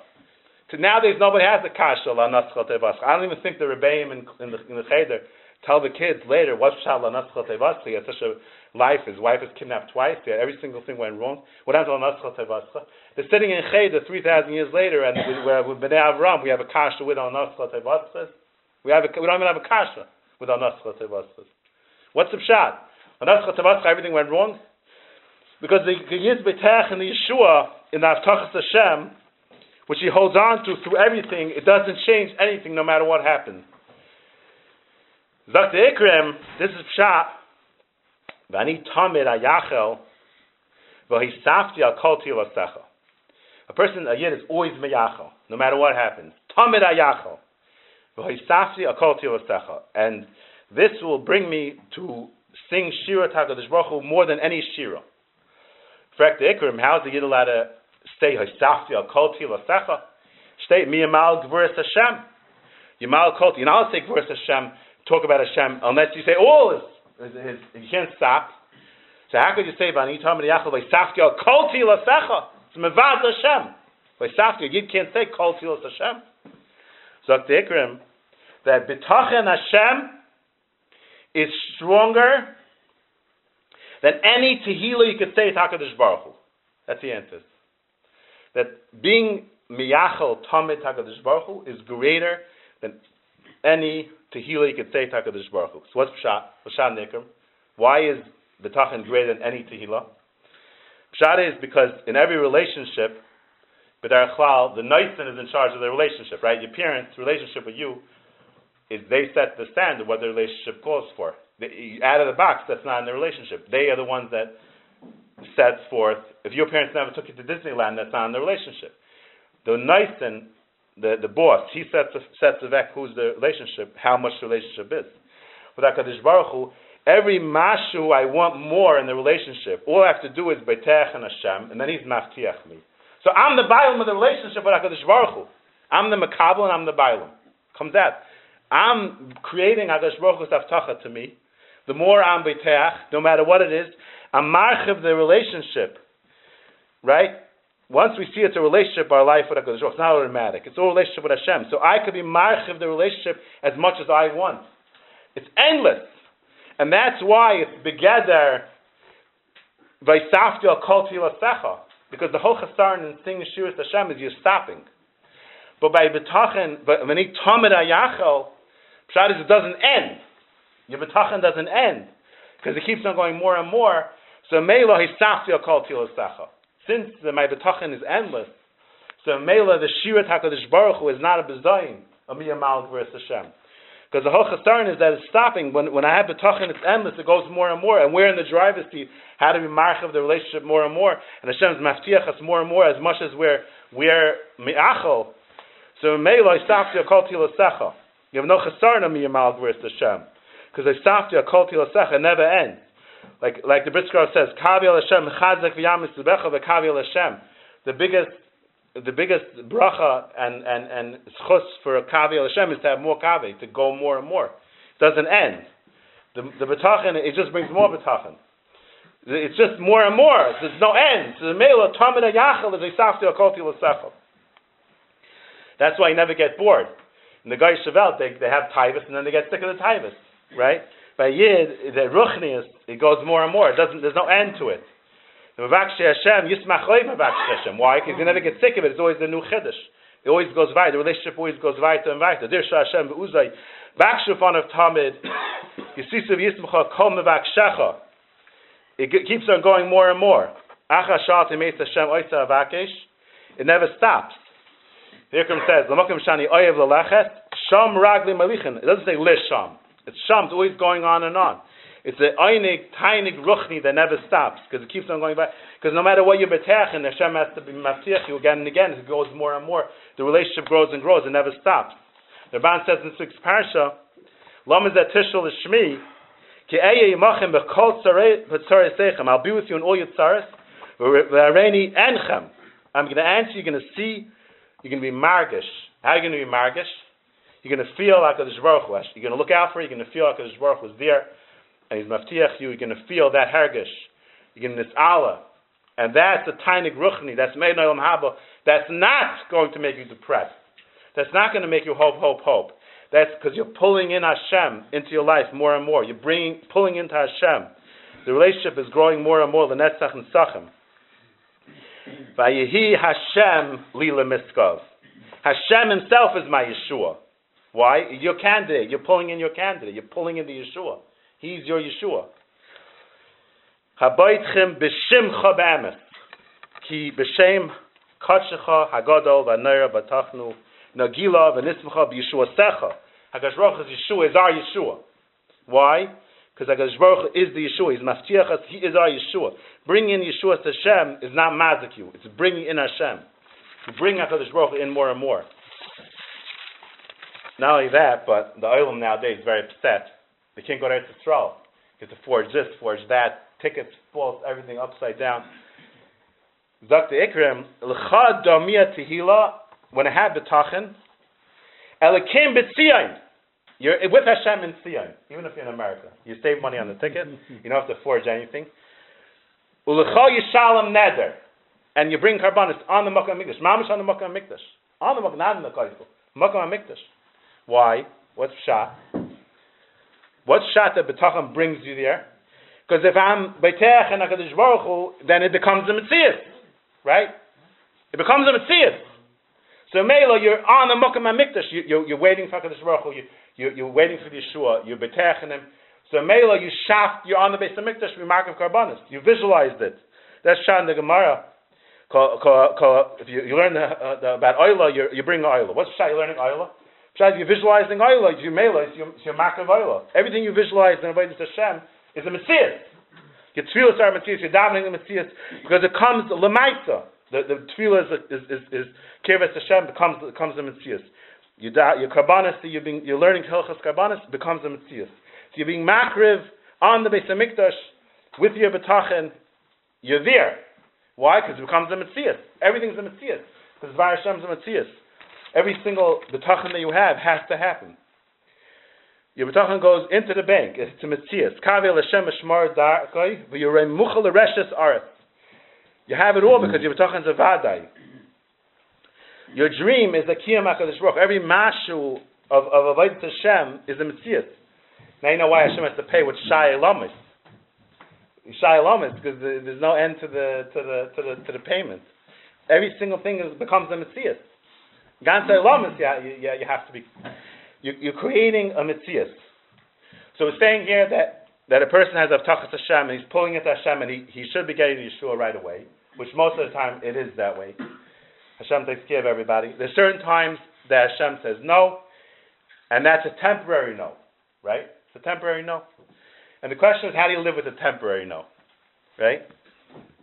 To nowadays, nobody has the kasha la. I don't even think the rebbeim in, in the in the cheder tell the kids later what's shal. He had such a life. His wife was kidnapped twice. Had every single thing went wrong. What happened to? They're sitting in cheder three thousand years later, and with, with, Bnei Avram, we have a kasha with naschal tevascha. We have a, we don't even have a kasha with naschal tevascha. What's the pshat? La naschal everything went wrong. Because the Yiz Betech and the Yeshua in the Avtachas Hashem, which he holds on to through everything, it doesn't change anything no matter what happens. Dr. Ikrim, this is Pshat. Vani Tamid Ayachel, Vahisafti Al Kol Tilasecha. A person, a Yid, is always Meyachel, no matter what happens. Tamid Ayachel, Vahisafti Al Kol Tilasecha. And this will bring me to sing Shira Takadish Baruch more than any Shira. Frek the Ikrim, how is the Yid allowed to stay Hisafti al Kol Tilasecha? Stay Miyamal Gvuris Hashem. Yamal Kol You know, say Gvuris Hashem, talk about Hashem, unless you say all his, his, his you can't stop. So how could you say Bani Tamid Yachal Hisafti al Kol Tilasecha? It's Mevad Hashem. Hisafti, you can't say Kol Tilas Hashem. So the Ikrim, that B'tachen Hashem is stronger than any tehillah you could say at Hakadosh Baruch Hu. That's the answer. That being miyachal tamid Hakadosh Baruch Hu is greater than any tehillah you could say at Hakadosh Baruch. So what's pshat? Pshat nikram. Why is betachin greater than any tehillah? Pshat is because in every relationship, b'derech klal, the noisin is in charge of the relationship, right? Your parents' relationship with you is they set the standard what the relationship calls for. They, out of the box, that's not in the relationship. They are the ones that sets forth. If your parents never took you to Disneyland, that's not in the relationship. The Nyson, the, the boss, he sets sets the vec who's the relationship, how much the relationship is. With Hakadosh Baruch Hu, every mashu I want more in the relationship. All I have to do is betech and Hashem, and then he's maftiach me. So I'm the bailam of the relationship with Hakadosh Baruch Hu. I'm the makabel and I'm the bailam. Comes out. I'm creating Hakadosh Baruch Hu's avtacha to me. The more I'm beteach, no matter what it is, I'm marchiv the relationship. Right? Once we see it's a relationship, our life with HaKadosh it's not automatic. It's a relationship with Hashem. So I could be marchiv the relationship as much as I want. It's endless. And that's why it's begeder vaisafti al kol tilasecha. Because the whole chasaron in singing Shiras Hashem is you're stopping. But by betachen, when he tamid ayachel, pshat is it doesn't end. Your betachan doesn't end because it keeps on going more and more. So Mela hisafti kol tilasecha. Since the my betachan is endless, so Mela the shirat hakadosh baruch Hu is not a bezayin a miyamal versus Hashem. Because the whole chasaron is that it's stopping. When, when I have betachan, it's endless. It goes more and more. And we're in the driver's seat. How to be march of the relationship more and more. And Hashem's maftiach us more and more as much as we're we're mi'achol. So Mela hisafti kol tilasecha. You have no chasaron a miyamal versus Hashem because they stopped you, kol tilasecha, never ends. Like like the Britzkar says, Kavi al Hashem, v'yamis lebecha v'kavi al Hashem. The biggest the biggest bracha and and and schus for a kavi al Hashem is to have more kavi, to go more and more. It doesn't end. The the betachin it just brings more betachin. It's just more and more. There's no end. The mela tamid ayachal is a kol tilasecha. That's why you never get bored. In the Guy Chevelle, they, they have tivus and then they get sick of the tivus right? By Yid, the Ruchnius, it goes more and more. It doesn't, there's no end to it. The Mavakshi Hashem, Yismach Mavakshi Hashem. Why? Because you never get sick of it. It's always the new Chiddush. It always goes weiter. The relationship always goes weiter and weiter. Dir Hashem Uzay. Vakshu fun of Tamid. <coughs> Yisisav Yismacha Kol Mavakshecha. It keeps on going more and more. Acha Shal Timet Hashem Oisa Avakesh. It never stops. The Yikram says, Lamokim Shani Oyev Lalechet. Sham Ragli Malichin. It doesn't say Lisham. It's sham, it's always going on and on. It's an einig, tainig ruchni that never stops because it keeps on going back. Because no matter what you betach, and Hashem has to be maftiach you again and again. It goes more and more. The relationship grows and grows. It never stops. The Rabban says in sixth parsha, "Lam is that tishul shmi ki eye yimachem bechol tzarei I'll be with you in all your tzares. V'areni enchem. I'm going to answer. You're going to see. You're going to be margish. How are you going to be margish? You're going to feel like a Baruch You're going to look out for it. You're going to feel like a Baruch was there and he's maftiach you, you're going to feel that hergish. You're going to miss Allah. And that's a tiny ruchni, that's made olam haba, that's not going to make you depressed. That's not going to make you hope, hope, hope. That's because you're pulling in Hashem into your life more and more. You're bringing, pulling into Hashem. The relationship is growing more and more, the netzach and sachim. Vayehi Hashem lila miskov. Hashem himself is my Yeshua. Why? Your candidate. You're pulling in your candidate. You're pulling in the Yeshua. He's your Yeshua. Habaytchem b'shimcha b'emes. Ki b'shem katshecha hagadol v'neira b'tachnu nagila v'nismecha b'yeshua secha. Hakadosh is Yeshua, is our Yeshua. Why? Because Hakadosh is the Yeshua. He's maftiach He is our Yeshua. Bringing in Yeshua to Hashem is not mazik you. It's bringing in Hashem. You bring Hakadosh in more and more. Not only that, but the Olam nowadays is very upset they can't go there to Eretz Yisrael. You have to forge this, forge that, tickets, false, everything upside down. Dr. Ikrim, L'cha damia tehila, when I have betachin, Elikim b'tzion. You're with Hashem in Tzion, even if you're in America. You save money on the ticket. <laughs> You don't have to forge anything. Ulecha yishalom neder. And you bring karbanis on the Makkah Mikdash. Mamish on the Makkah Mikdash. On the Makkah, not in the. Makkah Mikdash. Why? What's shot? What that betacham brings you there? Because if I'm beitech and Hakadosh Baruch Hu, then it becomes a mitzvah, right? It becomes a mitzvah. So Mela, you're on the Mokum HaMikdash, you, you're, you're waiting for Hakadosh Baruch Hu, you, you, you're waiting for the Yeshua, you're beitech him. So Mela, you shaft, you're on the base of Mikdash, we mark of Karbanis. You visualized it. That's Shan in the Gemara. If you, you learn the, uh, the, about Oila, you, you bring Oila. What's Shah? You learning Oila? Besides, you're you Mela, it's your, it's your Makav Oila. Everything you visualize in Avodah Hashem is a Messias. Your tefillas are Messias, you're davening the Messias, because it comes Lamaisa. The, the tefillah is, is, is, is Kirvis Hashem, becomes, becomes a Messias. You da, your karbanis you're, being, you're learning Hilchas karbanis becomes a Messias. So you're being makriv on the Beis Hamikdash with your betachin, you're there. Why? Because it becomes a Messias. Everything's a Messias. Because Var Hashem's a Messias. Every single betachan that you have has to happen. Your betachan goes into the bank. It's to mitzias. Kavi l'shem shmar darkoi v'yorei muchal l'reshes aretz. You have it all because your betachan's a vaday. Your dream is the kiyam hakadosh baruch. Every mashu of of avodah Hashem is a mitzias. Now you know why Hashem has to pay with shay lamis. Shay lamis because there's no end to the to the to the to the payment. Every single thing is, becomes a mitzias. Ganze Lamas, yeah, yeah, you have to be. You, are creating a mitzias. So we're saying here that, that a person has Avtachas Hashem and he's pulling to Hashem and he, he should be getting Yeshua right away, which most of the time it is that way. Hashem takes care of everybody. There's certain times that Hashem says no, and that's a temporary no, right? It's a temporary no. And the question is, how do you live with a temporary no, right?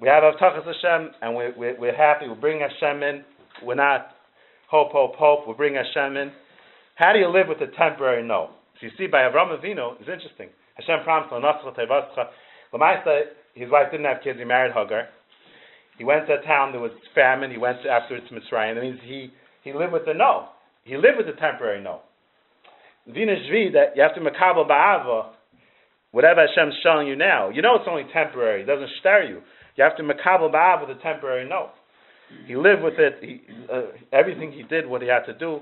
We have Avtachas Hashem and we're, we're, we're happy. We're bringing Hashem in. We're not hope, hope, hope, we'll bring Hashem in. How do you live with a temporary no? So you see, by Avram Avinu, it's interesting. Hashem promised, Lamaisa, his wife didn't have kids, he married Hagar. He went to a town, there was famine, he went afterwards to Mitzrayim. That means he, he lived with a no. He lived with a temporary no. Vina Zvi, that you have to makabel ba'ava, whatever Hashem's showing you now. You know it's only temporary, it doesn't stare you. You have to makabel ba'ava a temporary no. He lived with it. He, uh, everything he did, what he had to do,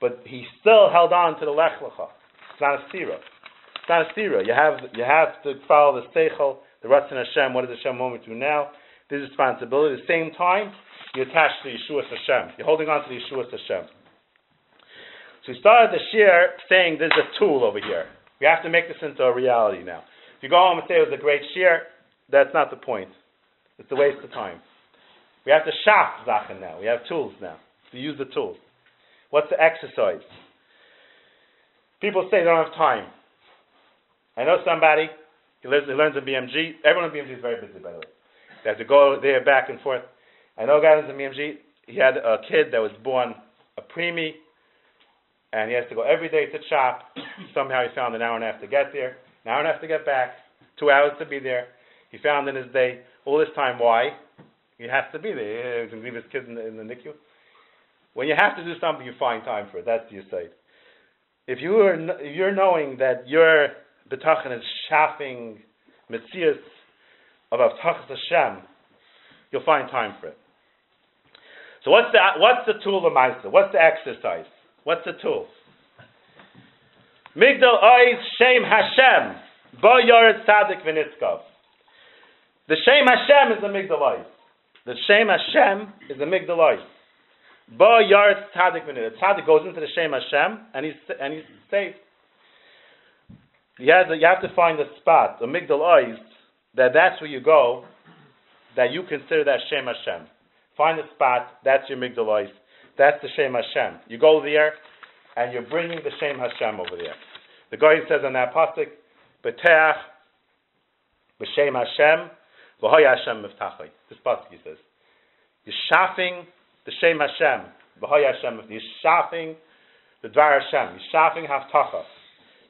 but he still held on to the lech lecha. It's not a stira. It's not a stira. You have you have to follow the seichel, the ratzon Hashem. What does Hashem want me to do now? This responsibility. At the same time, you attach to Yeshua Hashem. You're holding on to Yeshua Hashem. So we started the shir saying there's a tool over here. We have to make this into a reality now. If you go home and say it was a great shir, that's not the point. It's a waste of time. We have to shaft Zachen now. We have tools now. To use the tools. What's the exercise? People say they don't have time. I know somebody, He lives. He learns in BMG. Everyone in BMG is very busy, by the way. They have to go there back and forth. I know a guys in BMG. He had a kid that was born a preemie, and he has to go every day to chop. Somehow he found an hour and a half to get there, an hour and a half to get back, two hours to be there. He found in his day all this time. Why? He has to be there. He can leave his kids in the, in the NICU. When you have to do something, you find time for it. That's the say. If you are, if you're knowing that your betachin is shaffing mitzias of avtachas Hashem, you'll find time for it. So what's the what's the tool of Maisa? What's the exercise? What's the tool? Migdal Ois Shem Hashem Bo Yored Tzadik V'Nitzkov. The Shem Hashem is the Migdal Ois. The Shem Hashem is the Migdal Ois. Bo Yored Tzadik V'Nitzkov. Tzadik goes into the Shem Hashem and he's and he's saved. You have, to, you have to find a spot, a Migdal Ois, that that's where you go, that you consider that Shem Hashem. Find a spot, that's your Migdal That's the Shem Hashem. You go there, and you're bringing the Shem Hashem over there. The guy says on that pasuk, Beteach, B'Shem Hashem, V'hoy Hashem Miftachai. This pasuk he says. You're shafting the Shem Hashem, V'hoy Hashem You're shafting the Dvar Hashem. You're shafting Haftacha.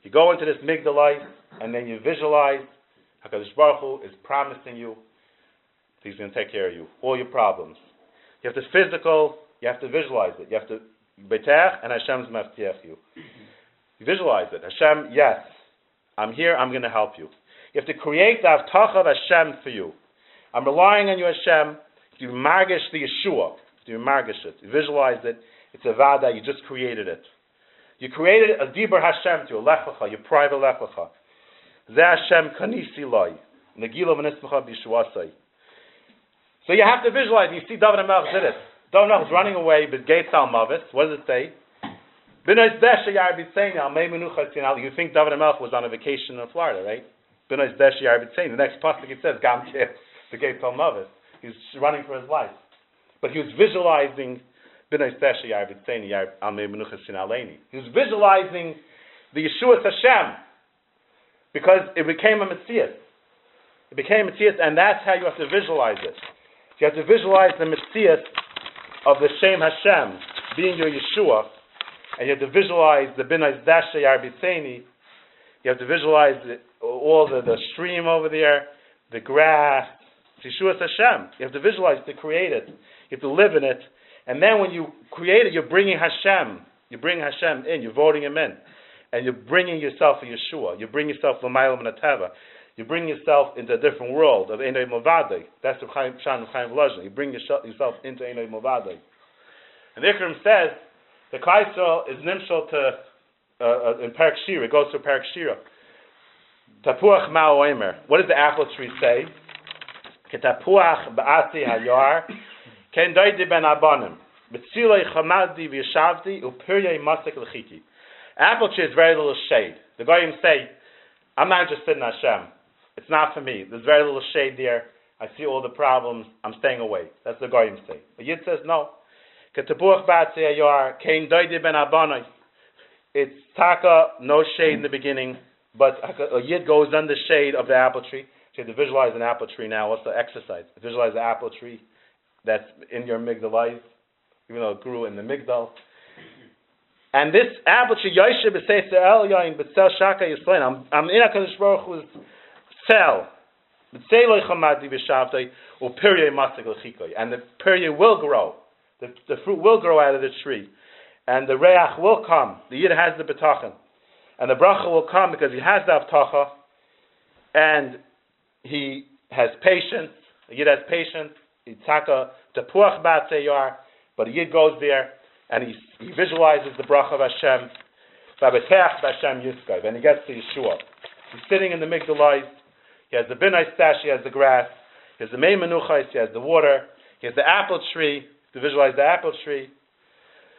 You go into this Migdal and then you visualize HaKadosh Baruch Hu is promising you He's going to take care of you, all your problems. You have to physical, you have to visualize it. You have to betech and Hashem's maftiach you. You visualize it. Hashem, yes, I'm here, I'm going to help you. You have to create the avtach of Hashem for you. I'm relying on you, Hashem, to margish the Yeshua, to margish it. You visualize it. It's a vada, you just created it. You created a dibur Hashem to lechacha, your private lechacha. Ze Hashem kanisi loy, negilo v'nismacha b'yishuasai. So you have to visualize. You see David Melch did it. David Melch is running away, but gates al mavis. What does it say? You think David Melch was on a vacation in Florida, right? The next pasuk it says Gam the mavis. He's running for his life, but he was visualizing. He was visualizing the Yeshua Hashem because it became a Messias. It became a Messias, and that's how you have to visualize it. You have to visualize the Messias of the Shem Hashem being your Yeshua, and you have to visualize the Binais Dasha Yarbitseni. You have to visualize the, all the, the stream over there, the grass. Yeshua Hashem. You have to visualize to create it. You have to live in it. And then when you create it, you're bringing Hashem. You bring Hashem in. You're voting him in. And you're bringing yourself a Yeshua. You bring yourself L'mayel Teva. You bring yourself into a different world of Enoi Movadei. That's the Chaim Shan Chaim Lajna. You bring yourself into Enoi Movadei. And the Ikram says the Kaisel is nimshal to uh, uh, in Parak Shira. It goes to Parak Shira. Tapuach Mao Omer. What does the apple tree say? Ketapuach Ba'ati Hayar. Ken Doidi Ben Abanim. Mitzilei Chamadi V'Yashavdi Upirye Masik L'Chiti. Apple tree is very little shade. The Goyim say, I'm not interested in Hashem. It's not for me. There's very little shade there. I see all the problems. I'm staying away. That's the Goyim say. But Yid says no. It's taka, no shade in the beginning, but a Yid goes under the shade of the apple tree. To visualize an apple tree now. What's the exercise? Visualize the apple tree that's in your migdal even though it grew in the migdal. And this apple tree, Yoshe b'seitzer el yoin b'tzel shaka yislein. I'm, I'm in HaKadosh Baruch Hu's cell. And the period will grow. The, the fruit will grow out of the tree. And the reach will come. The yid has the betachin. And the bracha will come because he has the avtacha. And he has patience. The yid has patience. Yitzhaka tepuach batzeyar. But the yid goes there and he, he visualizes the bracha of Hashem. And he gets to Yeshua. He's sitting in the Migdalite. He has the binai stash, he has the grass, he has the main menuchais, he has the water, he has the apple tree, to visualize the apple tree.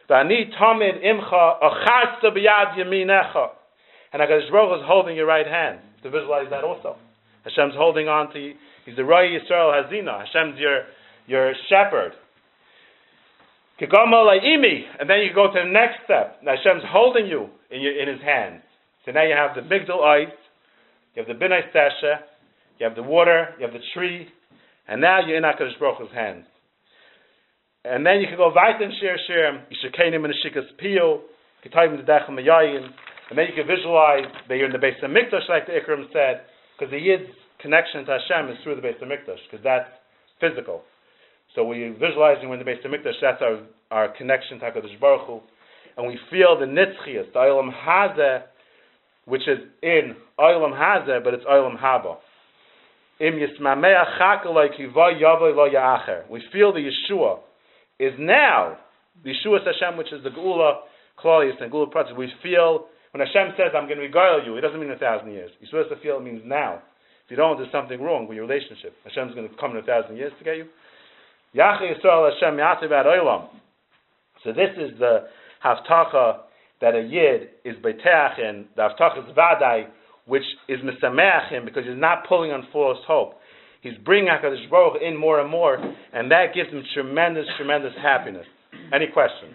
V'ani tamid imcha achasta b'yad yaminecha. And HaKadosh Baruch is holding your right hand, to visualize that also. Hashem's holding on to you. He's the Roy Yisrael Hazina. Hashem's your, your shepherd. And then you go to the next step. Now Hashem's holding you in, your, in his hands. So now you have the Migdal ice, you have the Binay Stasha, you have the water, you have the tree, and now you're in HaKadosh Baruch Hu's hands. And then you can go in Shir Shir, Yishakeinim in the Shikas Pio, Ketayim the Dechem Mayayin, and then you can visualize that you're in the base of Mikdash, like the Ikram said, because the Yid's connection to Hashem is through the base of Mikdash, because that's physical. So we're visualizing we're in the base of Mikdash, that's our, our connection to HaKadosh Baruch Hu, and we feel the Nitzchias, the Olam Hazeh, which is in Olam Hazeh, but it's Olam Haba. We feel the Yeshua is now the Yeshua Hashem, which is the Geula Klalis and Geula Pratis. We feel when Hashem says, "I'm going to regale you," it doesn't mean a thousand years. You're supposed to feel it means now. If you don't, there's something wrong with your relationship. Hashem's going to come in a thousand years to get you. Yisrael Hashem. So this is the haftacha that a yid is beteach in. The haftacha is vadai, which is misameach him because he's not pulling on false hope. He's bringing Hakadosh Baruch in more and more, and that gives him tremendous, tremendous happiness. Any questions?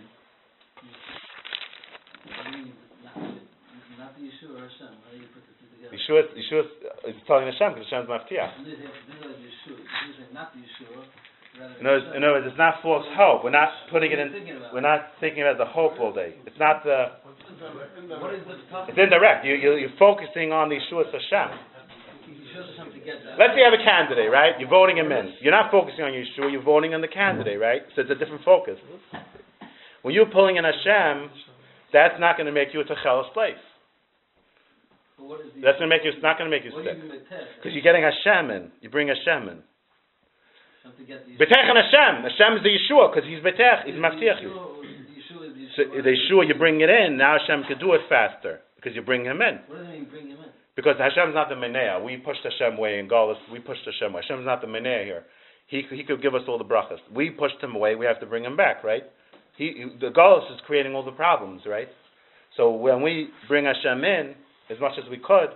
Not the Yeshua or Hashem. How do you put the two together? Yeshua, Yeshua is telling Hashem because Hashem's maftiach. Is this is Yeshua. This is not the Yeshua. rather In other, words- in other words, it's not false hope. We're not putting it in. We're not thinking about the hope all day. It's not the. What is the tough? It's indirect. You, you, you're focusing on the Yeshua Hashem. Yeshua Hashem to get that. Let's say you have a candidate, right? You're voting him in. You're not focusing on Yeshua. You're voting on the candidate, right? So it's a different focus. When you're pulling in Hashem, that's not going to make you a Techel slave. What is the? That's going to make you. It's not going to make you What sick do you mean by test? because you're getting Hashem in. You bring Hashem in. Hashem to get the Betech and Hashem. Hashem is the Yeshua because he's Betech. He's Maftiach you. Yeshua or the Yeshua is the So the Yeshua, you bring it in. Now Hashem can do it faster because you bring him in. What does it mean bring him in? Because Hashem's not the Menea. We pushed Hashem away in Galus. We pushed Hashem away. Hashem's not the Menea here. He, he could give us all the brachas. We pushed him away. We have to bring him back, right? He, he- the Galus is creating all the problems, right? So when we bring Hashem in, as much as we could,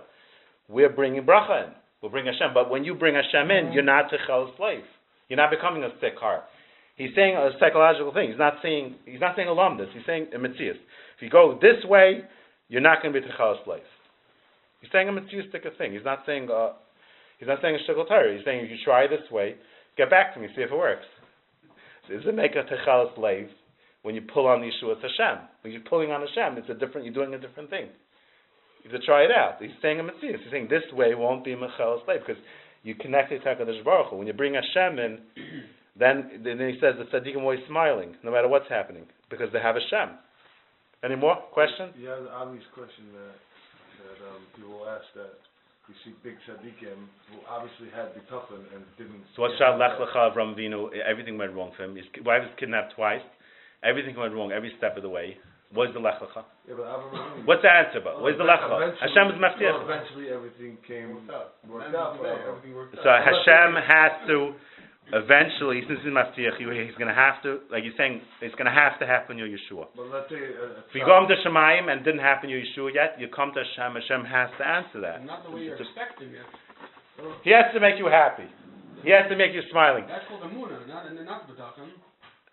we're bringing bracha in. We'll bring Hashem. But when you bring Hashem in, you're not Techel slave. You're not becoming a sick heart. He's saying a psychological thing. He's not saying he's not saying alumnus. He's saying a mitzias. If you go this way, you're not going to be Techel slave. He's saying a mitzvahstic thing. He's not saying uh, he's not saying a shtickle Torah. He's saying if you try this way, get back to me, see if it works. So does it make a techal slave when you pull on Yeshua Hashem? When you're pulling on Hashem, it's a different. You're doing a different thing. You have to try it out. He's saying a mitzvah. He's saying this way won't be a mechal slave because you connect it to Hakadosh Baruch Hu. When you bring Hashem in, <clears throat> then then he says the tzaddikim always smiling no matter what's happening because they have Hashem. Any more questions? Yeah, the obvious question that that um, people ask that you see big tzaddikim who obviously had the bitachon and didn't. So what's get Shad Lech. Lecha Avram Vinu? Everything went wrong for him. His wife was kidnapped twice. Everything went wrong every step of the way. What's the Lech Lecha? Yeah, but What's the answer? But where's the Lech Lecha? Hashem is no, Maftiach. Eventually, everything came Worked out. worked End out of for the day, Avram. everything worked So out. Hashem has to eventually, since he's Maftiach, he- he's going to have to, like you're saying, it's going to have to happen. You're Yeshua. But let's say a, a If you child- go to Shemayim and didn't happen, you're Yeshua yet. You come to Hashem. Hashem has to answer that. Not the way you're It's a- expecting it. He has to make you happy. He has to make you smiling. That's called a muna, not and not betachon.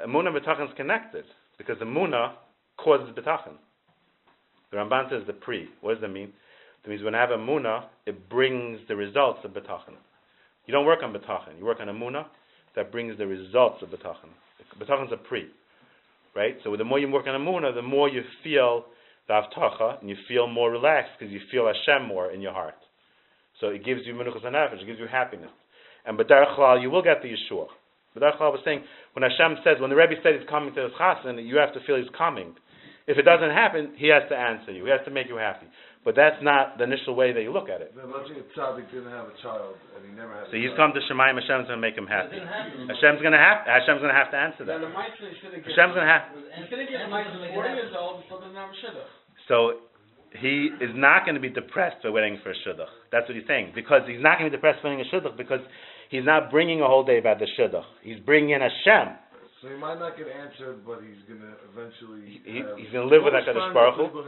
Muna B'tachon is connected because the Muna causes B'tachon. The Ramban says the pre. What does that mean? It means when I have a Muna, it brings the results of B'tachon. You don't work on B'tachon. You work on a Muna that brings the results of. B'tachon is a pre. Right? So the more you work on a Muna, the more you feel the Avtacha and you feel more relaxed because you feel Hashem more in your heart. So it gives you Menuchas it gives you happiness. And Klal, you will get the Yeshua. B'derech Klal was saying, when Hashem says, when the Rebbe said he's coming to his chasen, you have to feel he's coming. If it doesn't happen, he has to answer you. He has to make you happy. But that's not the initial way that you look at it. Then let's say a tzaddik didn't have a child and he never had. So he's come to Shemayim, Hashem's going to make him happy. didn't. Hashem's going to have, Hashem's going to have to answer that. the mitzvah shouldn't get. Hashem's going to have, He shouldn't get a years old before the so he is not going to be depressed by waiting for a shidduch. That's what he's saying. Because he's not going to be depressed by waiting a shidduch because he's not bringing a whole day about the shidduch. He's bringing in Hashem. So he might not get answered, but he's gonna eventually. He, have- he's going to live with HaKadosh Baruch Hu.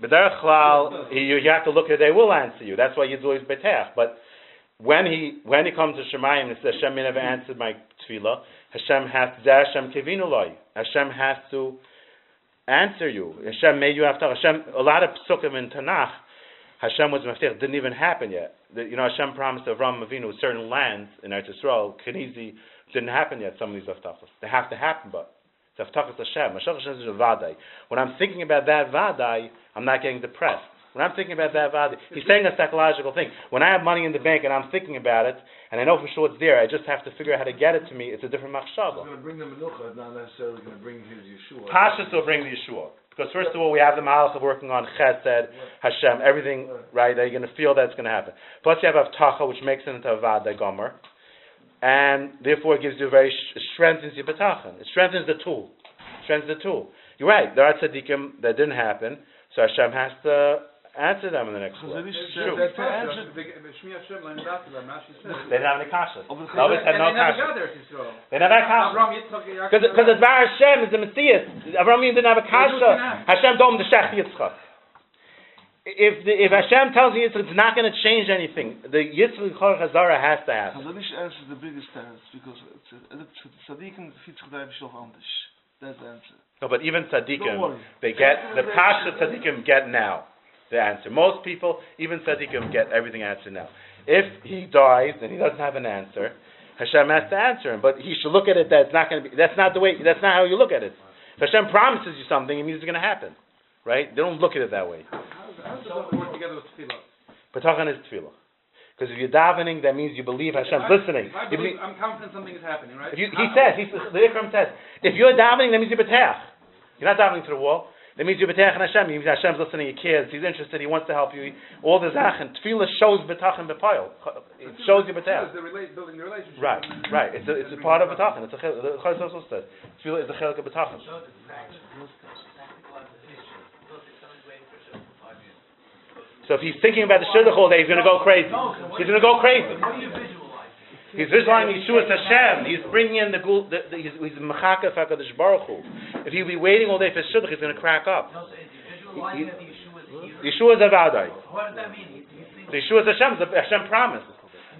But Derech Klal, you, you have to look at they will answer you. That's why you do always betech. But when he when he comes to Shemayim and says Hashem never answered my tefillah, Hashem has Zeh Hashem kivinu loy. Hashem has to answer you. Hashem made you after Hashem. A lot of psukim in Tanakh, Hashem was Maftech didn't even happen yet. The, you know, Hashem promised Avram Avinu certain lands in Eretz Yisrael, Kenizi, didn't happen yet, some of these Avtachos. They have to happen, but it's Hashem. Mashiach Hashem is a Vadai. When I'm thinking about that Vadai, I'm not getting depressed. When I'm thinking about that Vadai, he's saying a psychological thing. When I have money in the bank and I'm thinking about it, and I know for sure it's there, I just have to figure out how to get it to me, it's a different machshava. going to bring the menucha, not necessarily going to bring his Yeshua. Pashas will bring the Yeshua. Because first of all, we have the Malach of working on Chesed, Hashem, everything, right, that you're going to feel that's going to happen. Plus you have Avtacha, which makes it into Avada Gomer. And therefore it gives you a very, it strengthens your Betachan. It strengthens the tool. It Strengthens the tool. You're right, there are tzaddikim that didn't happen, so Hashem has to answer them in the next Chazal one. Ish True. said that to answer. Shmi Hashem learned after that, Rashi said. They didn't have any kashas. Novice had no they never kashas. got there to They never had kashas. Avram, Yitzchak, Yaakov, Because the Bar Hashem is the Messiah. Avram didn't have a kasha. Hashem told him to shech Yitzchak. If the, if Hashem tells you Yitzchak, it's not going to change anything. The Yitzchak Chor Chazara has to happen. Chazon Ish answers the biggest answer because it's a, it's a tzaddikim fit zich daar zelf anders. That's the answer. No, but even Don't tzaddikim, they get the pasha tzaddikim get now the answer. Most people, even tzaddikim, get everything answered now. If he dies and he doesn't have an answer, Hashem has to answer him. But he should look at it that it's not going to be. That's not the way. That's not how you look at it. If Hashem promises you something, it means it's going to happen, right? They don't look at it that way. How does it work together with tefillah? Patachan is tefillah. Because if you're davening, that means you believe Hashem's If I- listening. If I If believe, you- I'm confident something is happening, right? If you, he says, he, the Ikram says, if you're davening, that means you're betach. You're not davening to the wall. That means you're betach and Hashem. It means Hashem's listening, he cares, he's interested, he wants to help you. All the zachin. Tefillah shows betach and bepayil. It shows you betach. The relate, building the relationship. Right, right. It's a, it's a part of betachin. It's a chil- the Chayes also says. Tefillah is a chelik of betachin. So if he's thinking about the shidduch all day, he's going to go crazy. He's going to go crazy. He's visualizing Yeshua Hashem. He's bringing in the gul. The, the, he's he's mechaka of Hakadosh Baruch Hu. If he'll be waiting all day for shidduch, he's going to crack up. He- Yeshua is Avadai. What does that mean? He's, he's thinking, Yeshua is Hashem. The Hashem promise.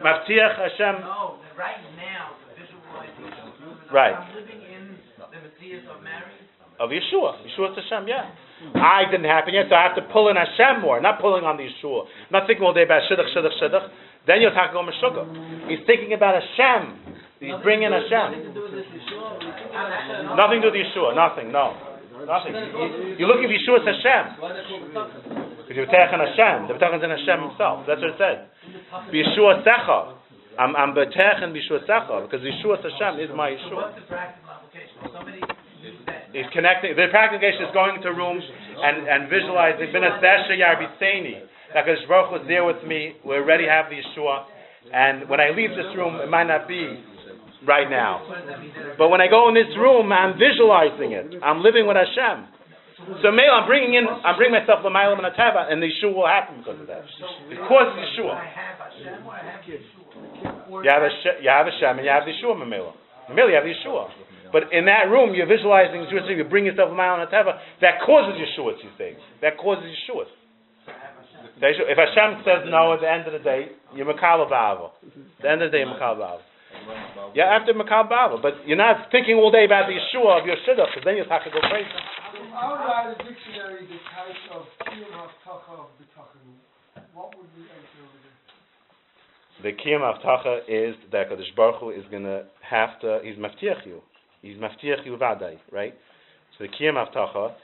Maftiach Hashem. no, right now, the visualization. Right. I'm living in the Messiah of Mary. Of Yeshua. Yeshua is Hashem. Yeah. I didn't happen yet, so I have to pull in Hashem more, not pulling on the Yeshua. not thinking all day about shidduch, shidduch, shidduch. Then you're talking about Meshuggah. He's thinking about Hashem. He's bringing Hashem. Nothing to do with Yeshua. Nothing. No. Nothing. You- You're looking for Yeshua's Hashem. Why they call it Taka? Because you're Betech Hashem. The Betech is in Hashem himself. That's what it says. Yeshua Secha. I'm, I'm Betech and Yeshua Secha. Because Yeshua Hashem is my Yeshua. He's connecting. The practication is going to rooms and, and visualizing. Benasesha Yarbiseni. That because Baruch was there with me. We already have the Yeshua. And when I leave this room, it might not be right now. But when I go in this room, I'm visualizing it. I'm living with Hashem. So Mele, I'm bringing in, I'm bringing myself L'maylam and Ateva, and the Yeshua will happen because of that. Because of Yeshua. You have, Hashem, you have Hashem and you have the Yeshua Mamela. Mamela, you have the Yeshua. But in that room, you're visualizing Yeshua, so you bring yourself L'maylam and Ateva, that causes Yeshua, you say. That causes Yeshua. If Hashem says no at the end of the day, you're Ba'ava. At the end of the day, you're Ba'ava. Yeah, after Makal Baba, but you're not thinking all day about the Yeshua of your shidduch, because then have to go crazy. I'll write a dictionary the type of Kiyum Haftacha of B'tachanu. What would we enter over there? The Kiyam Avtacha is that Kadosh Baruch Hu is going to have to, he's maftiach you. He's maftiach you vadai, right? So the Kiyam Avtacha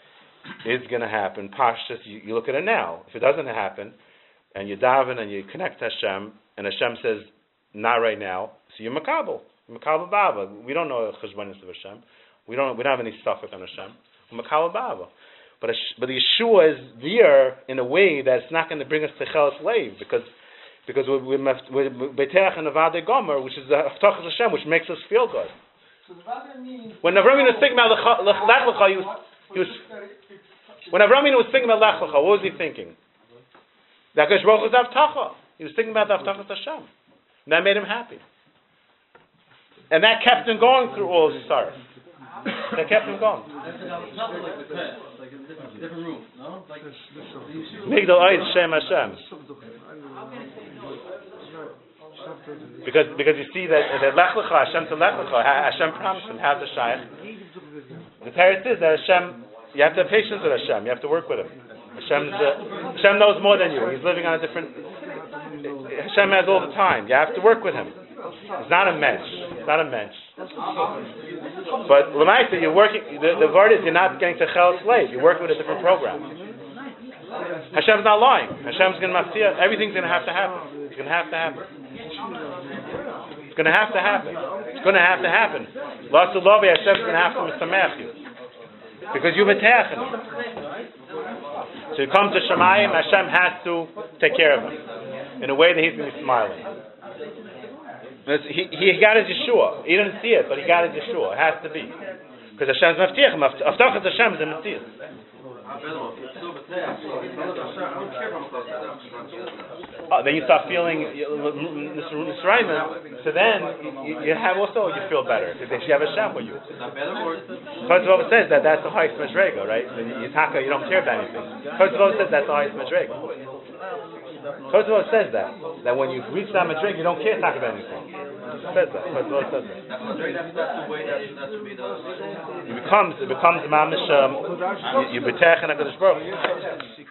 is going to happen. Pashtus, you, you look at it now. If it doesn't happen, and you daven and you connect to Hashem, and Hashem says, not right now, so you're makabel. Makabel baba. We don't know the cheshbonis of Hashem. We don't, we don't have any suffix on Hashem. Makabel baba. But, but the Yeshua is there in a way that's not going to bring us to Chelas Lev, because because we're we're and avade gomer, which is the Haftachas Hashem, which makes us feel good. So the Vada means. When Avram was oh. thinking about Lech Lech- Lech Lecha, he was What- he was- what is that it's- when Avram was thinking about Lech Lecha, what was he thinking? That Hakadosh Baruch Hu is Avtacha. He was thinking about the Haftachas Hashem. And that made him happy. And that kept him going through all his sorrows. That kept him going. Nothing like the past, like in a different, different room, no? Like, Migdal Oid Shem Hashem. Because because you see that that Lech Lecha, Hashem to Lech Lecha, Ha- Hashem promised him have the Shaykh. The Torah says that Hashem, you have to have patience with Hashem. You have to work with him. Hashem's, uh, Hashem knows more than you. He's living on a different. Hashem has all the time. You have to work with him. It's not a mensch. It's not a mensch. But Lamaita, you're working. The, the word is you're not getting to Chel slave. You're working with a different program. Hashem's not lying. Hashem's going to maftia. Everything's going to have to happen. It's going to have to happen. It's going to have to happen. It's going to have to happen. Lost to love Hashem's going to have to misamech you because you've attacked him. So you come to Shemayim, Hashem has to take care of him in a way that he's going to be smiling. He, he got his Yeshua. He didn't see it, but he got his Yeshua. It has to be. Because Hashem's maftiach. Aftachas Hashem is a maftiach. Uh, then you start feeling Nisraima, so then you, have also you feel better because you have a Shem with you. Kotzvov says that that's the highest Madrega, right? You, you don't care about anything. Kotzvov says that's the highest Madrega. Kotzvov says that that when you reach that Madrega, you don't care taka about anything. It says that. Kotzvov says that. It becomes it becomes mamish. Um, you and Hakadosh Baruch. Hu.